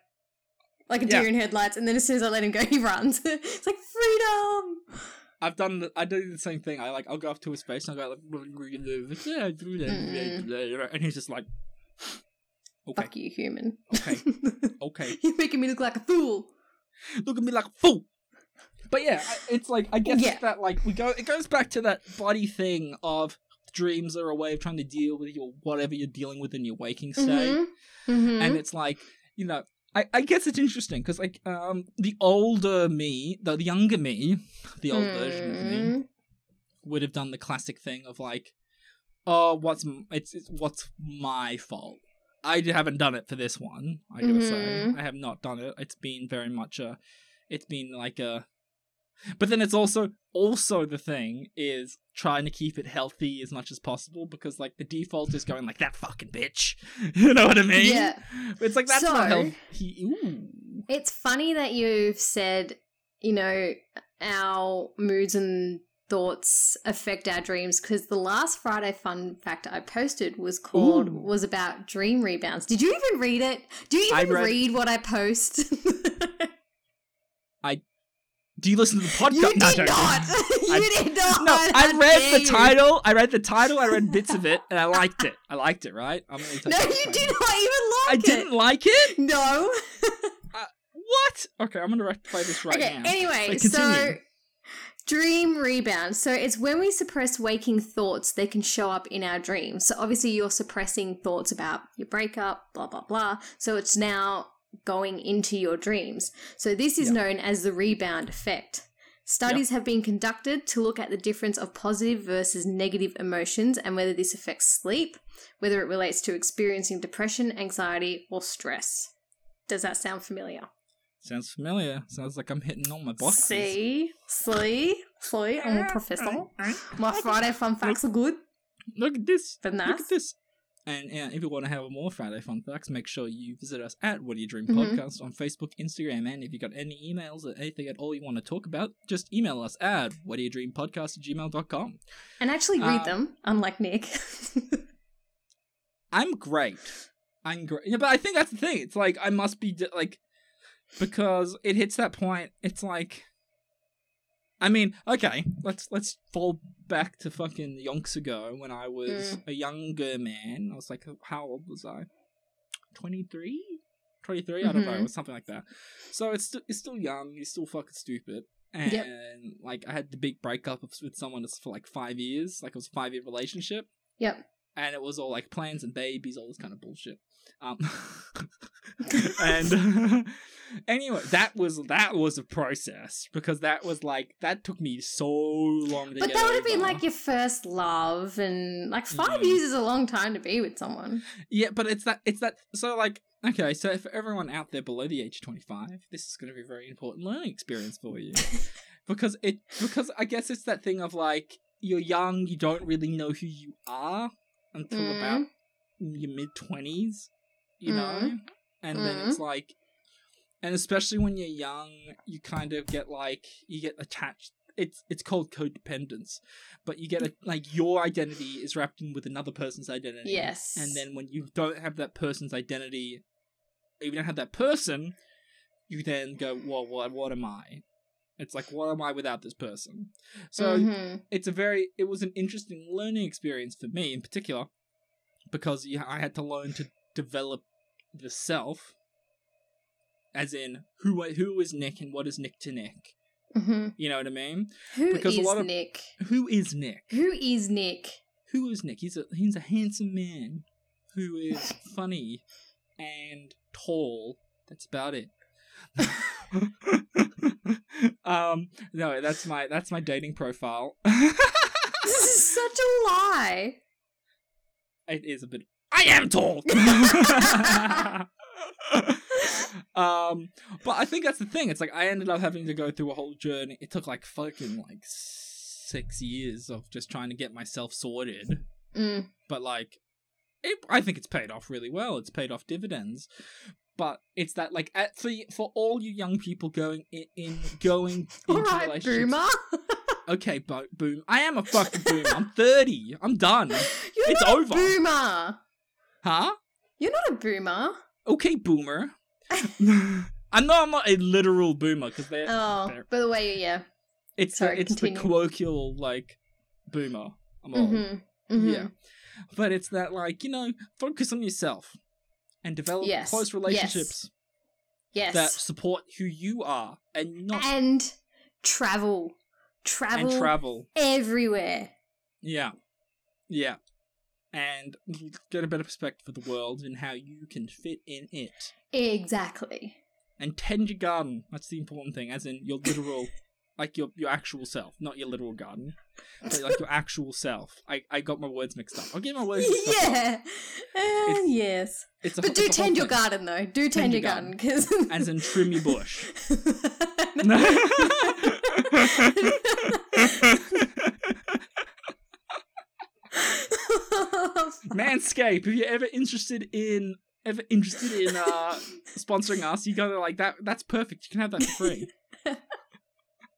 Speaker 2: like a deer
Speaker 1: Yeah.
Speaker 2: in headlights. And then as soon as I let him go, *laughs* he runs. *laughs* it's like freedom.
Speaker 1: I've done. The, I do the same thing. I like. I'll go up to his face and I'll go like, and he's just like, "Okay,
Speaker 2: Fuck you, human.
Speaker 1: okay, *laughs* okay."
Speaker 2: You're making me look like a fool.
Speaker 1: Look at me like a fool. But yeah, it's like I guess
Speaker 2: Yeah.
Speaker 1: that like we go. It goes back to that body thing of dreams are a way of trying to deal with your whatever you're dealing with in your waking state.
Speaker 2: Mhm. Mhm.
Speaker 1: and it's like you know I, I guess it's interesting because like um the older me the, the younger me *laughs* the old version of me
Speaker 2: Mhm.
Speaker 1: would have done the classic thing of like oh what's it's, it's what's my fault I haven't done it for this one i gotta say
Speaker 2: Mhm.
Speaker 1: i have not done it it's been very much a it's been like a but then it's also also the thing is trying to keep it healthy as much as possible because like the default is going like that fucking bitch *laughs* you know what i mean
Speaker 2: Yeah.
Speaker 1: it's like that's not
Speaker 2: So-
Speaker 1: healthy ooh
Speaker 2: It's funny that you've said, you know, our moods and thoughts affect our dreams because the last Friday fun fact I posted was called
Speaker 1: Ooh.
Speaker 2: was about dream rebounds. Did you even read it? Do you even
Speaker 1: read-
Speaker 2: read what I post? *laughs*
Speaker 1: do you listen to the podcast
Speaker 2: you
Speaker 1: No,
Speaker 2: did
Speaker 1: I don't.
Speaker 2: you
Speaker 1: I-
Speaker 2: did not.
Speaker 1: No, I read the
Speaker 2: you.
Speaker 1: title. I read the title. I read bits of it, and I liked it. I liked it. Right? I'm
Speaker 2: No,
Speaker 1: you
Speaker 2: did not even like it!
Speaker 1: I didn't like it.
Speaker 2: No.
Speaker 1: Uh, *laughs* what? Okay, I'm gonna play this right
Speaker 2: okay,
Speaker 1: now.
Speaker 2: anyway,
Speaker 1: Wait,
Speaker 2: so dream rebound. So it's when we suppress waking thoughts, they can show up in our dreams. So obviously you're suppressing thoughts about your breakup, blah blah blah. So it's now going into your dreams. So this is
Speaker 1: Yeah.
Speaker 2: known as the rebound effect. Studies have been conducted to look at the difference of positive versus negative emotions and whether this affects sleep, whether it relates to experiencing depression, anxiety, or stress. Does that sound familiar?
Speaker 1: Sounds familiar. Sounds like I'm hitting all my boxes.
Speaker 2: See, see, see, I'm a professor. *laughs* My Friday fun facts are good.
Speaker 1: Look at this.
Speaker 2: But
Speaker 1: Look at this. And yeah, if you want to have more Friday fun facts, make sure you visit us at What Do You Dream
Speaker 2: Mhm.
Speaker 1: Podcast on Facebook, Instagram, and if you got any emails or anything at all you want to talk about, just email us at What Do You Dream Podcast at gmail.com.
Speaker 2: And actually read
Speaker 1: Um,
Speaker 2: them, unlike Nick. *laughs*
Speaker 1: I'm great. I'm great. Yeah, but I think that's the thing. It's like I must be like because it hits that point. It's like I mean, okay, let's let's fall back to fucking yonks ago when I was
Speaker 2: Mm.
Speaker 1: a younger man. I was like, how old was I? 23? 23? I don't know, it was something like that. So it's still it's still young. You're still fucking stupid. And
Speaker 2: Yep.
Speaker 1: like, I had the big breakup with someone for like five years. Like, it was a five year relationship.
Speaker 2: Yep.
Speaker 1: And it was all like plans and babies, all this kind of bullshit. Um, *laughs* and *laughs* anyway, that was that was a process because that was like that took me so long to
Speaker 2: But that would have been like your first love, and like five
Speaker 1: Mm.
Speaker 2: years is a long time to be with someone.
Speaker 1: yeah, but it's that it's that so like okay, so for everyone out there below the age of twenty five, this is going to be a very important learning experience for you *laughs* because it because I guess it's that thing of like you're young, you don't really know who you are until
Speaker 2: Mm.
Speaker 1: about your mid twenties, you know,
Speaker 2: Mm.
Speaker 1: and then it's like, and especially when you're young, you kind of get like you get attached. It's it's called codependence, but you get a, like your identity is wrapped in with another person's identity.
Speaker 2: Yes.
Speaker 1: and then when you don't have that person's identity, if you don't have that person, you then go, well, what what am I? It's like, what am I without this person? So
Speaker 2: Mhm.
Speaker 1: it's a very it was an interesting learning experience for me in particular because yeah, I had to learn to develop the self as in who who is Nick and what is Nick to Nick
Speaker 2: Mhm.
Speaker 1: you know what I mean
Speaker 2: Who
Speaker 1: Because a lot of-
Speaker 2: Nick?
Speaker 1: who is Nick
Speaker 2: Who is Nick?
Speaker 1: who is Nick he's a he's a handsome man who is *laughs* funny and tall that's about it *laughs* *laughs* *laughs* um no that's my that's my dating profile *laughs*
Speaker 2: This is such a lie.
Speaker 1: It is a bit. I am tall. *laughs* um, but I think that's the thing. It's like I ended up having to go through a whole journey. It took like fucking like six years of just trying to get myself sorted.
Speaker 2: Mm.
Speaker 1: But like, it, I think it's paid off really well. It's paid off dividends. But it's that like at, for for all you young people going in, in going *laughs* into
Speaker 2: right,
Speaker 1: relationships.
Speaker 2: boomer. *laughs*
Speaker 1: Okay, bo- boom. I am a fucking *laughs* boomer. I'm thirty. I'm done.
Speaker 2: You're
Speaker 1: It's
Speaker 2: not
Speaker 1: over.
Speaker 2: a boomer.
Speaker 1: Huh?
Speaker 2: You're not a boomer.
Speaker 1: okay, boomer. I know I'm not a literal boomer because they're,
Speaker 2: Oh,
Speaker 1: they're-
Speaker 2: by the way, yeah.
Speaker 1: it's
Speaker 2: sorry,
Speaker 1: the, it's
Speaker 2: continue.
Speaker 1: the colloquial like boomer. I'm old.
Speaker 2: Mm-hmm. mm-hmm.
Speaker 1: Yeah, but it's that like you know focus on yourself and develop
Speaker 2: Yes,
Speaker 1: close relationships
Speaker 2: Yes.
Speaker 1: that support who you are and not
Speaker 2: and travel. Travel.
Speaker 1: and travel.
Speaker 2: everywhere.
Speaker 1: Yeah, yeah, and get a better perspective of the world and how you can fit in it.
Speaker 2: Exactly.
Speaker 1: and tend your garden. That's the important thing, as in your literal, *laughs* like your your actual self, not your literal garden, but like your actual self. I, I got my words mixed up. I'll get my words mixed up.
Speaker 2: yeah. Uh,
Speaker 1: It's-
Speaker 2: yes.
Speaker 1: It's a,
Speaker 2: But do tend your garden though. Do tend,
Speaker 1: your
Speaker 2: your garden because *laughs*
Speaker 1: As in trim your bush. *laughs* Manscape. If you're ever interested in ever interested in uh sponsoring us, you gotta like that. That's perfect. You can have that for free. *laughs*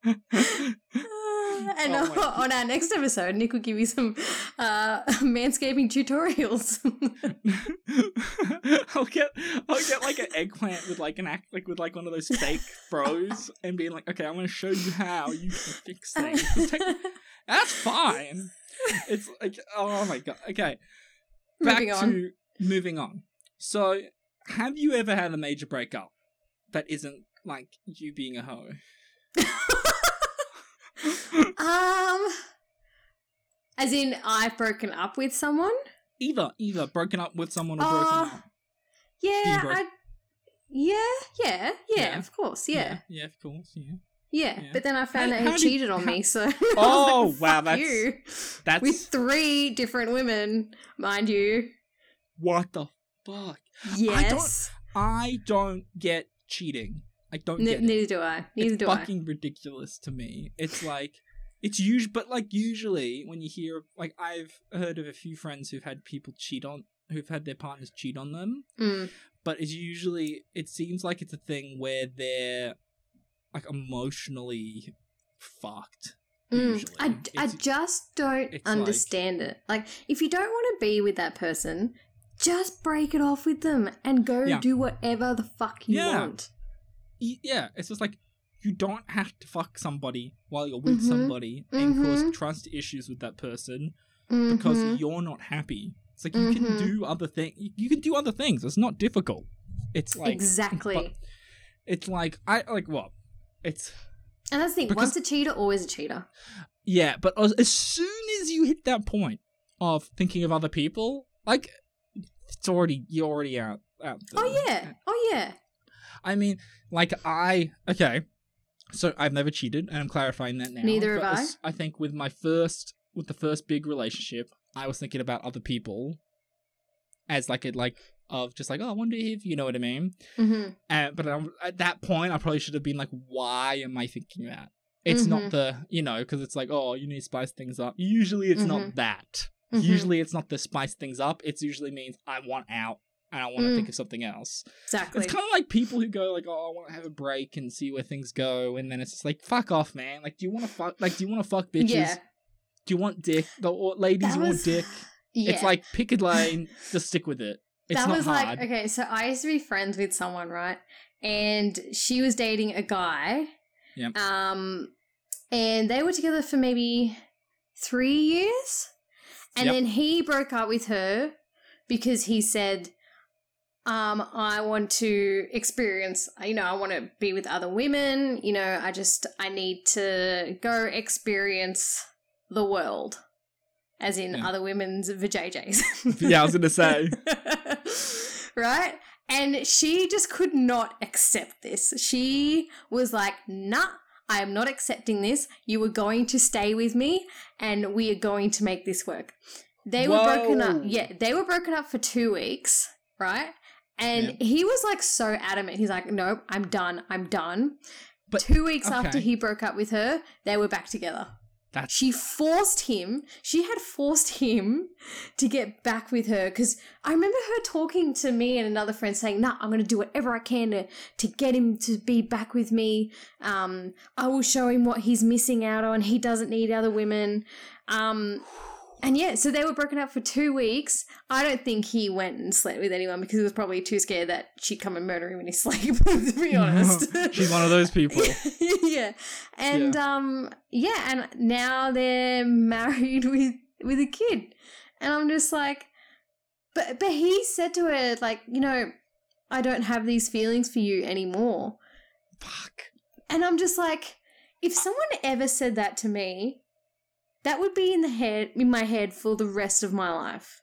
Speaker 1: *laughs*
Speaker 2: and
Speaker 1: Oh *laughs*
Speaker 2: on our next episode, Nick will give you some uh, *laughs* manscaping tutorials.
Speaker 1: I'll get I'll get like an eggplant with like an act like with like one of those fake froze and being like, okay, I'm gonna show you how you can fix things. Like- That's fine. It's like oh my god. Okay. Back
Speaker 2: Moving
Speaker 1: to
Speaker 2: on.
Speaker 1: moving on. So have you ever had a major breakup that isn't like you being a hoe?
Speaker 2: Um, as in, I've broken up with someone.
Speaker 1: Either either broken up with someone or broken
Speaker 2: Uh,
Speaker 1: up.
Speaker 2: Yeah,
Speaker 1: broke-
Speaker 2: I. Yeah, yeah, yeah,
Speaker 1: Yeah.
Speaker 2: of course, yeah,
Speaker 1: Yeah, of course, yeah.
Speaker 2: yeah.
Speaker 1: Yeah.
Speaker 2: But then I found
Speaker 1: How-
Speaker 2: out
Speaker 1: how
Speaker 2: he
Speaker 1: did-
Speaker 2: cheated on
Speaker 1: how-
Speaker 2: me, so. *laughs*
Speaker 1: Oh,
Speaker 2: like,
Speaker 1: wow,
Speaker 2: "Fuck
Speaker 1: that's-
Speaker 2: you.
Speaker 1: That's
Speaker 2: with three different women, mind you.
Speaker 1: what the fuck.
Speaker 2: Yes.
Speaker 1: I don't get cheating. I don't
Speaker 2: N-
Speaker 1: get it.
Speaker 2: neither do I. Neither
Speaker 1: it's
Speaker 2: do
Speaker 1: fucking ridiculous to me. It's like it's usually, but like usually when you hear like I've heard of a few friends who've had people cheat on, who've had their partners cheat on them,
Speaker 2: Mm.
Speaker 1: but it's usually it seems like it's a thing where they're like emotionally fucked.
Speaker 2: Mm. I, I just don't
Speaker 1: it's like-
Speaker 2: understand it. Like, if you don't want to be with that person, just break it off with them and go
Speaker 1: Yeah.
Speaker 2: do whatever the fuck you
Speaker 1: Yeah.
Speaker 2: want.
Speaker 1: Yeah, it's just like you don't have to fuck somebody while you're with
Speaker 2: Mhm.
Speaker 1: somebody and
Speaker 2: Mhm.
Speaker 1: cause trust issues with that person because
Speaker 2: Mhm.
Speaker 1: you're not happy. It's like you can
Speaker 2: Mhm.
Speaker 1: do other things. You can do other things. It's not difficult. It's like
Speaker 2: exactly.
Speaker 1: it's like I like what it's
Speaker 2: and that's the thing.
Speaker 1: because-
Speaker 2: Once a cheater, always a cheater.
Speaker 1: yeah, but as, as soon as you hit that point of thinking of other people, like it's already you're already out out.
Speaker 2: Oh yeah. Oh yeah.
Speaker 1: I mean, like I okay, so I've never cheated, and I'm clarifying that now.
Speaker 2: Neither have I.
Speaker 1: I think with my first, with the first big relationship, I was thinking about other people as like it like of just like oh, I wonder if you know what I mean.
Speaker 2: hmm
Speaker 1: Uh, but I'm, at that point, I probably should have been like, why am I thinking that? It's
Speaker 2: Mhm.
Speaker 1: not the you know because it's like oh you need to spice things up. Usually it's
Speaker 2: Mhm.
Speaker 1: not that.
Speaker 2: Mhm.
Speaker 1: Usually it's not the spice things up. It usually means I want out and I want to
Speaker 2: Mm.
Speaker 1: think of something else.
Speaker 2: Exactly.
Speaker 1: It's kind of like people who go like, "Oh, I want to have a break and see where things go," and then it's just like, "Fuck off, man! Like, do you want to fuck? Like, do you want to fuck bitches?
Speaker 2: Yeah.
Speaker 1: Do you want dick? The or ladies
Speaker 2: That
Speaker 1: want dick? *laughs*
Speaker 2: Yeah.
Speaker 1: It's like pick a *laughs* lane, just stick with it. It's
Speaker 2: that was
Speaker 1: hard.
Speaker 2: like okay. So I used to be friends with someone, right? And she was dating a guy.
Speaker 1: Yeah.
Speaker 2: Um, and they were together for maybe three years, and
Speaker 1: Yep.
Speaker 2: then he broke up with her because he said, um, I want to experience, you know, I want to be with other women. You know, I just, I need to go experience the world, as in
Speaker 1: Yeah.
Speaker 2: other women's vajayjays. *laughs*
Speaker 1: yeah, I was gonna say. *laughs*
Speaker 2: right? And she just could not accept this. She was like, nah, I am not accepting this. You are going to stay with me and we are going to make this work. They were broken up. Yeah, they were broken up for two weeks, right? And he was like so adamant. He's like, nope, I'm done. I'm done.
Speaker 1: But-
Speaker 2: two weeks after he broke up with her, they were back together.
Speaker 1: That's
Speaker 2: She forced him, she had forced him to get back with her because I remember her talking to me and another friend saying, Nah, I'm going to do whatever I can to, to get him to be back with me. Um, I will show him what he's missing out on. He doesn't need other women. Um, and yeah, so they were broken up for two weeks. I don't think he went and slept with anyone because he was probably too scared that she'd come and murder him in his *laughs* sleep, to be honest. *laughs*
Speaker 1: She's one of those people. *laughs*
Speaker 2: yeah. And um yeah, and now they're married with with a kid. And I'm just like but but he said to her like, you know, I don't have these feelings for you anymore.
Speaker 1: Fuck.
Speaker 2: And I'm just like if someone ever said that to me, that would be in the head in my head for the rest of my life.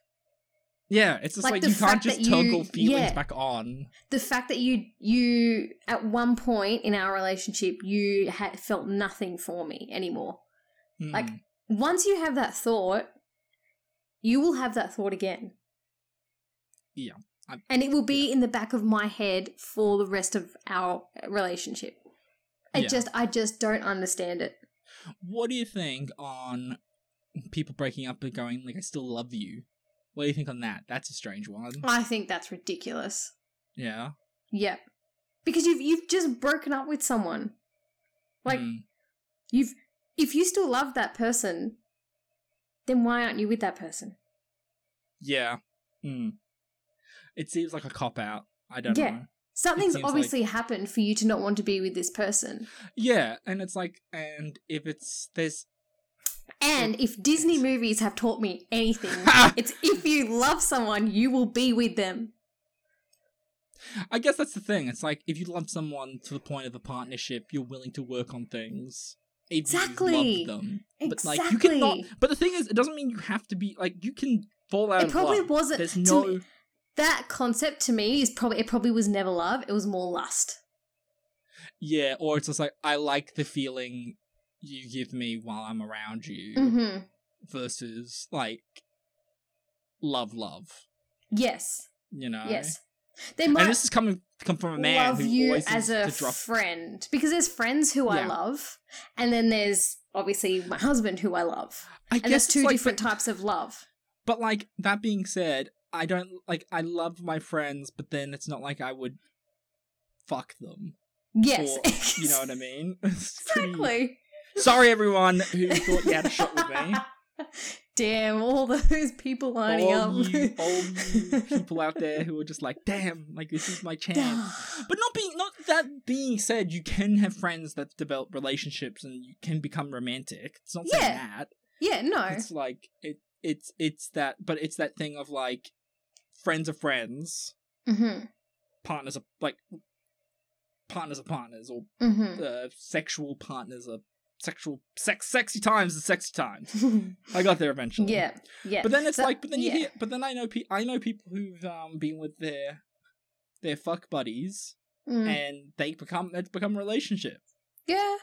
Speaker 1: Yeah, it's just
Speaker 2: Like
Speaker 1: like, you can't just
Speaker 2: you-
Speaker 1: toggle feelings
Speaker 2: yeah.
Speaker 1: back on.
Speaker 2: the fact that you you at one point in our relationship you had felt nothing for me anymore
Speaker 1: Hmm.
Speaker 2: Like, once you have that thought you will have that thought again
Speaker 1: Yeah, I'm-
Speaker 2: and it will be in the back of my head for the rest of our relationship i
Speaker 1: Yeah.
Speaker 2: just i just don't understand it
Speaker 1: what do you think on people breaking up and going like, "I still love you"? What do you think on that? That's a strange one.
Speaker 2: i think that's ridiculous
Speaker 1: Yeah.
Speaker 2: yeah because you've you've just broken up with someone like
Speaker 1: Hmm.
Speaker 2: you've if you still love that person then why aren't you with that person
Speaker 1: Yeah. Hmm. It seems like a cop out. I don't
Speaker 2: Yeah.
Speaker 1: know.
Speaker 2: Something's obviously happened for you to not want to be with this person
Speaker 1: Yeah, and it's like, and if it's there's
Speaker 2: and if disney movies have taught me anything *laughs* it's if you love someone you will be with them
Speaker 1: I guess that's the thing. It's like if you love someone to the point of a partnership, you're willing to work on things. If
Speaker 2: Exactly.
Speaker 1: you love them. But like you cannot but the thing is it doesn't mean you have to be like you can fall out
Speaker 2: it
Speaker 1: of
Speaker 2: probably
Speaker 1: love.
Speaker 2: wasn't
Speaker 1: There's no
Speaker 2: me- that concept to me is probably it probably was never love it was more lust
Speaker 1: Yeah, or it's just like I like the feeling you give me while I'm around you
Speaker 2: hmm
Speaker 1: versus like love love.
Speaker 2: yes
Speaker 1: You know?
Speaker 2: yes they might
Speaker 1: And this is coming come from a man
Speaker 2: love
Speaker 1: who
Speaker 2: you as a
Speaker 1: to drop
Speaker 2: friend because there's friends who I love, and then there's obviously my husband who I love,
Speaker 1: I
Speaker 2: and
Speaker 1: guess
Speaker 2: there's two
Speaker 1: like-
Speaker 2: different types of love.
Speaker 1: But like that being said, I don't like I love my friends, but then it's not like I would fuck them.
Speaker 2: Yes,
Speaker 1: Or, you know what I mean? *laughs* It's pretty-
Speaker 2: exactly.
Speaker 1: Sorry everyone who thought you had a shot with me. *laughs*
Speaker 2: Damn, all those people lining
Speaker 1: all
Speaker 2: up.
Speaker 1: you, *laughs* all you people out there who are just like, damn, like this is my *sighs* chance. But not being not that being said, you can have friends that develop relationships and you can become romantic. It's not saying
Speaker 2: Yeah.
Speaker 1: that.
Speaker 2: yeah, no.
Speaker 1: It's like it it's it's that but it's that thing of like friends of friends,
Speaker 2: Mm-hmm.
Speaker 1: partners of like partners of partners or
Speaker 2: Mm-hmm.
Speaker 1: uh, sexual partners are sexual sex sexy times are sexy times. *laughs* I got there eventually.
Speaker 2: yeah, yeah.
Speaker 1: But then it's
Speaker 2: So-
Speaker 1: like, but then you
Speaker 2: yeah.
Speaker 1: hear, but then I know, pe- I know people who've um been with their their fuck buddies,
Speaker 2: Mm.
Speaker 1: and they become it's become a relationship.
Speaker 2: yeah.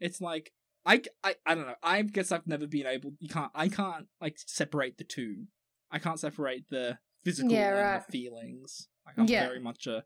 Speaker 1: It's like I, I I don't know. I guess I've never been able. You can't. I can't like separate the two. I can't separate the physical
Speaker 2: Yeah, right.
Speaker 1: feelings. Like, I'm
Speaker 2: Yeah.
Speaker 1: very much a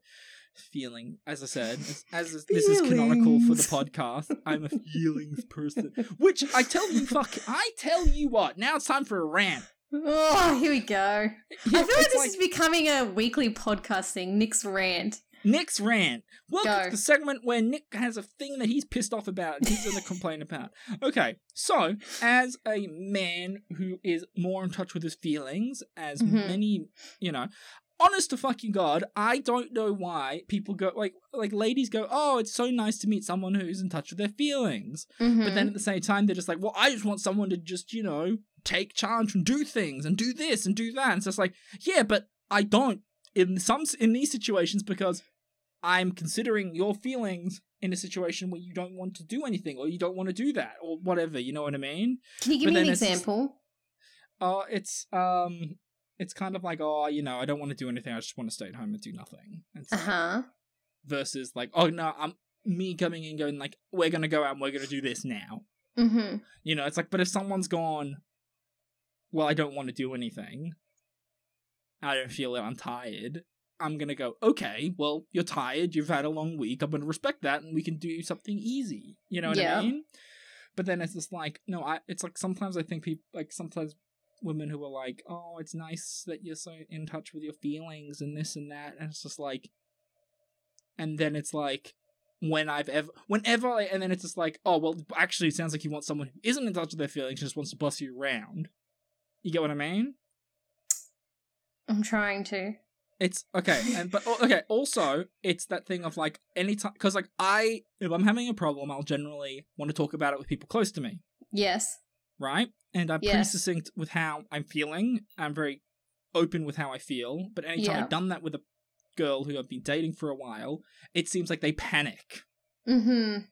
Speaker 1: feeling. As I said, as, *laughs* as this is canonical for the podcast. I'm a *laughs* feelings person. Which I tell you, fuck. I tell you what. Now it's time for a rant.
Speaker 2: Oh, here we go.
Speaker 1: Yeah,
Speaker 2: I feel like this is becoming a weekly podcast thing. Nick's rant.
Speaker 1: Nick's rant. Welcome
Speaker 2: Go.
Speaker 1: to the segment where Nick has a thing that he's pissed off about and he's going to complain about. Okay, so as a man who is more in touch with his feelings, as
Speaker 2: Mhm.
Speaker 1: many, you know, honest to fucking god, I don't know why people go like like ladies go, oh, it's so nice to meet someone who's in touch with their feelings,
Speaker 2: Mm-hmm.
Speaker 1: but then at the same time they're just like, well, I just want someone to just you know take charge and do things and do this and do that. And it's just like, yeah, but I don't in some in these situations because I'm considering your feelings in a situation where you don't want to do anything or you don't want to do that or whatever. You know what I mean?
Speaker 2: Can you give
Speaker 1: but
Speaker 2: me an
Speaker 1: then it's just-
Speaker 2: example?
Speaker 1: Oh, it's um, it's kind of like oh, you know, I don't want to do anything. I just want to stay at home and do nothing. And
Speaker 2: Uh huh.
Speaker 1: Versus like, oh no, I'm me coming in going like, we're gonna go out and we're gonna do this now.
Speaker 2: Mm-hmm.
Speaker 1: You know, it's like, but if someone's gone, well, I don't want to do anything. I don't feel it. I'm tired. I'm gonna go. Okay, well, you're tired. You've had a long week. I'm gonna respect that, and we can do something easy. You know what
Speaker 2: Yeah.
Speaker 1: I mean? But then it's just like, no, I. It's like sometimes I think people like sometimes women who are like, oh, it's nice that you're so in touch with your feelings and this and that, and it's just like, and then it's like, when I've ever, whenever, I, and then it's just like, oh well, actually, it sounds like you want someone who isn't in touch with their feelings, and just wants to boss you around. You get what I mean?
Speaker 2: I'm trying to.
Speaker 1: It's okay, and but okay. Also, it's that thing of like any time because like I, if I'm having a problem, I'll generally want to talk about it with people close to me,
Speaker 2: Yes.
Speaker 1: right? And I'm pretty succinct with how I'm feeling. I'm very open with how I feel. But anytime
Speaker 2: Yeah.
Speaker 1: I've done that with a girl who I've been dating for a while, it seems like they panic.
Speaker 2: Mm-hmm.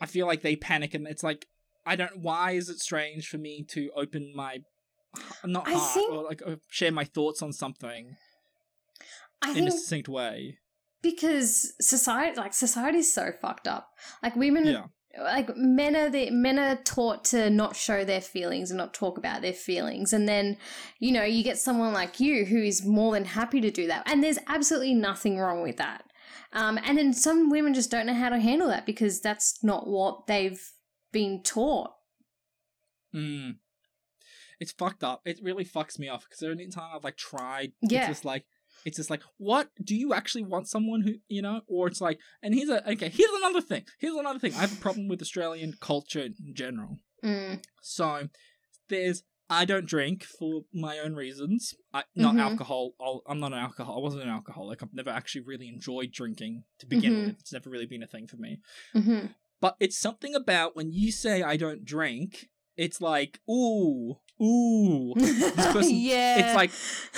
Speaker 1: I feel like they panic, and it's like I don't. Why is it strange for me to open my not heart
Speaker 2: think-
Speaker 1: or like uh, share my thoughts on something
Speaker 2: I
Speaker 1: in a succinct way?
Speaker 2: because society, like society's so fucked up. Like women,
Speaker 1: Yeah.
Speaker 2: like men are the men are taught to not show their feelings and not talk about their feelings, and then you know you get someone like you who is more than happy to do that, and there's absolutely nothing wrong with that. Um, and then some women just don't know how to handle that because that's not what they've been taught.
Speaker 1: Mm. It's fucked up. It really fucks me off because every time I've like tried,
Speaker 2: Yeah.
Speaker 1: it's just like it's just like, what do you actually want someone who you know? Or it's like, and here's a okay. Here's another thing. Here's another thing. I have a problem with Australian culture in general.
Speaker 2: Mm.
Speaker 1: So there's I don't drink for my own reasons. I, not
Speaker 2: Mhm.
Speaker 1: alcohol. I'll, I'm not an alcohol. I wasn't an alcoholic. I've never actually really enjoyed drinking to begin
Speaker 2: Mhm.
Speaker 1: with. It's never really been a thing for me.
Speaker 2: hmm
Speaker 1: But it's something about when you say I don't drink, it's like, ooh, ooh. *laughs* person-
Speaker 2: yeah,
Speaker 1: it's like-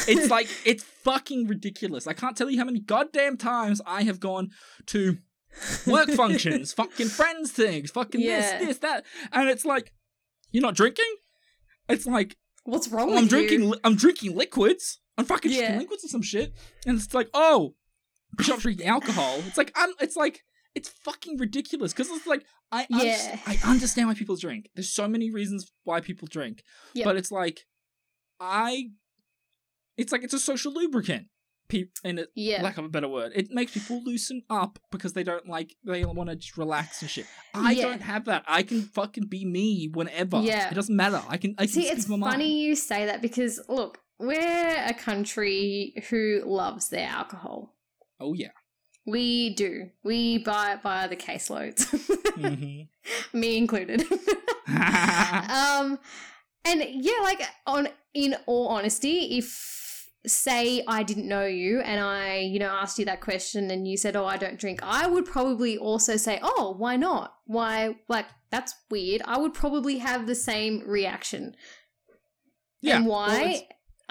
Speaker 1: It's *laughs* like, it's fucking ridiculous. I can't tell you how many goddamn times I have gone to work *laughs* functions, fucking friends things, fucking
Speaker 2: Yeah.
Speaker 1: this, this, that. And it's like, you're not drinking? It's like,
Speaker 2: What's wrong
Speaker 1: well, I'm drinking, li- I'm drinking liquids. I'm fucking
Speaker 2: Yeah.
Speaker 1: drinking liquids or some shit. And it's like, oh, not drinking alcohol. It's like, I'm, it's like, it's fucking ridiculous because it's like I
Speaker 2: Yeah.
Speaker 1: I understand why people drink. There's so many reasons why people drink,
Speaker 2: Yep.
Speaker 1: but it's like I, it's like it's a social lubricant. Pe- in a
Speaker 2: Yeah,
Speaker 1: lack of a better word, it makes people loosen up because they don't like they want to just relax and shit. I
Speaker 2: Yeah.
Speaker 1: don't have that. I can fucking be me whenever.
Speaker 2: Yeah.
Speaker 1: it doesn't matter. I can. I
Speaker 2: See,
Speaker 1: speak
Speaker 2: it's
Speaker 1: my mind.
Speaker 2: funny you say that because look, we're a country who loves their alcohol.
Speaker 1: Oh yeah.
Speaker 2: We do. We buy it by the caseloads,
Speaker 1: hmm *laughs*
Speaker 2: me included. *laughs* *laughs* um, And yeah, like on in all honesty, if say I didn't know you and I, you know, asked you that question and you said, "Oh, I don't drink." I would probably also say, "Oh, why not? Why like that's weird." I would probably have the same reaction.
Speaker 1: Yeah.
Speaker 2: and why?
Speaker 1: it's-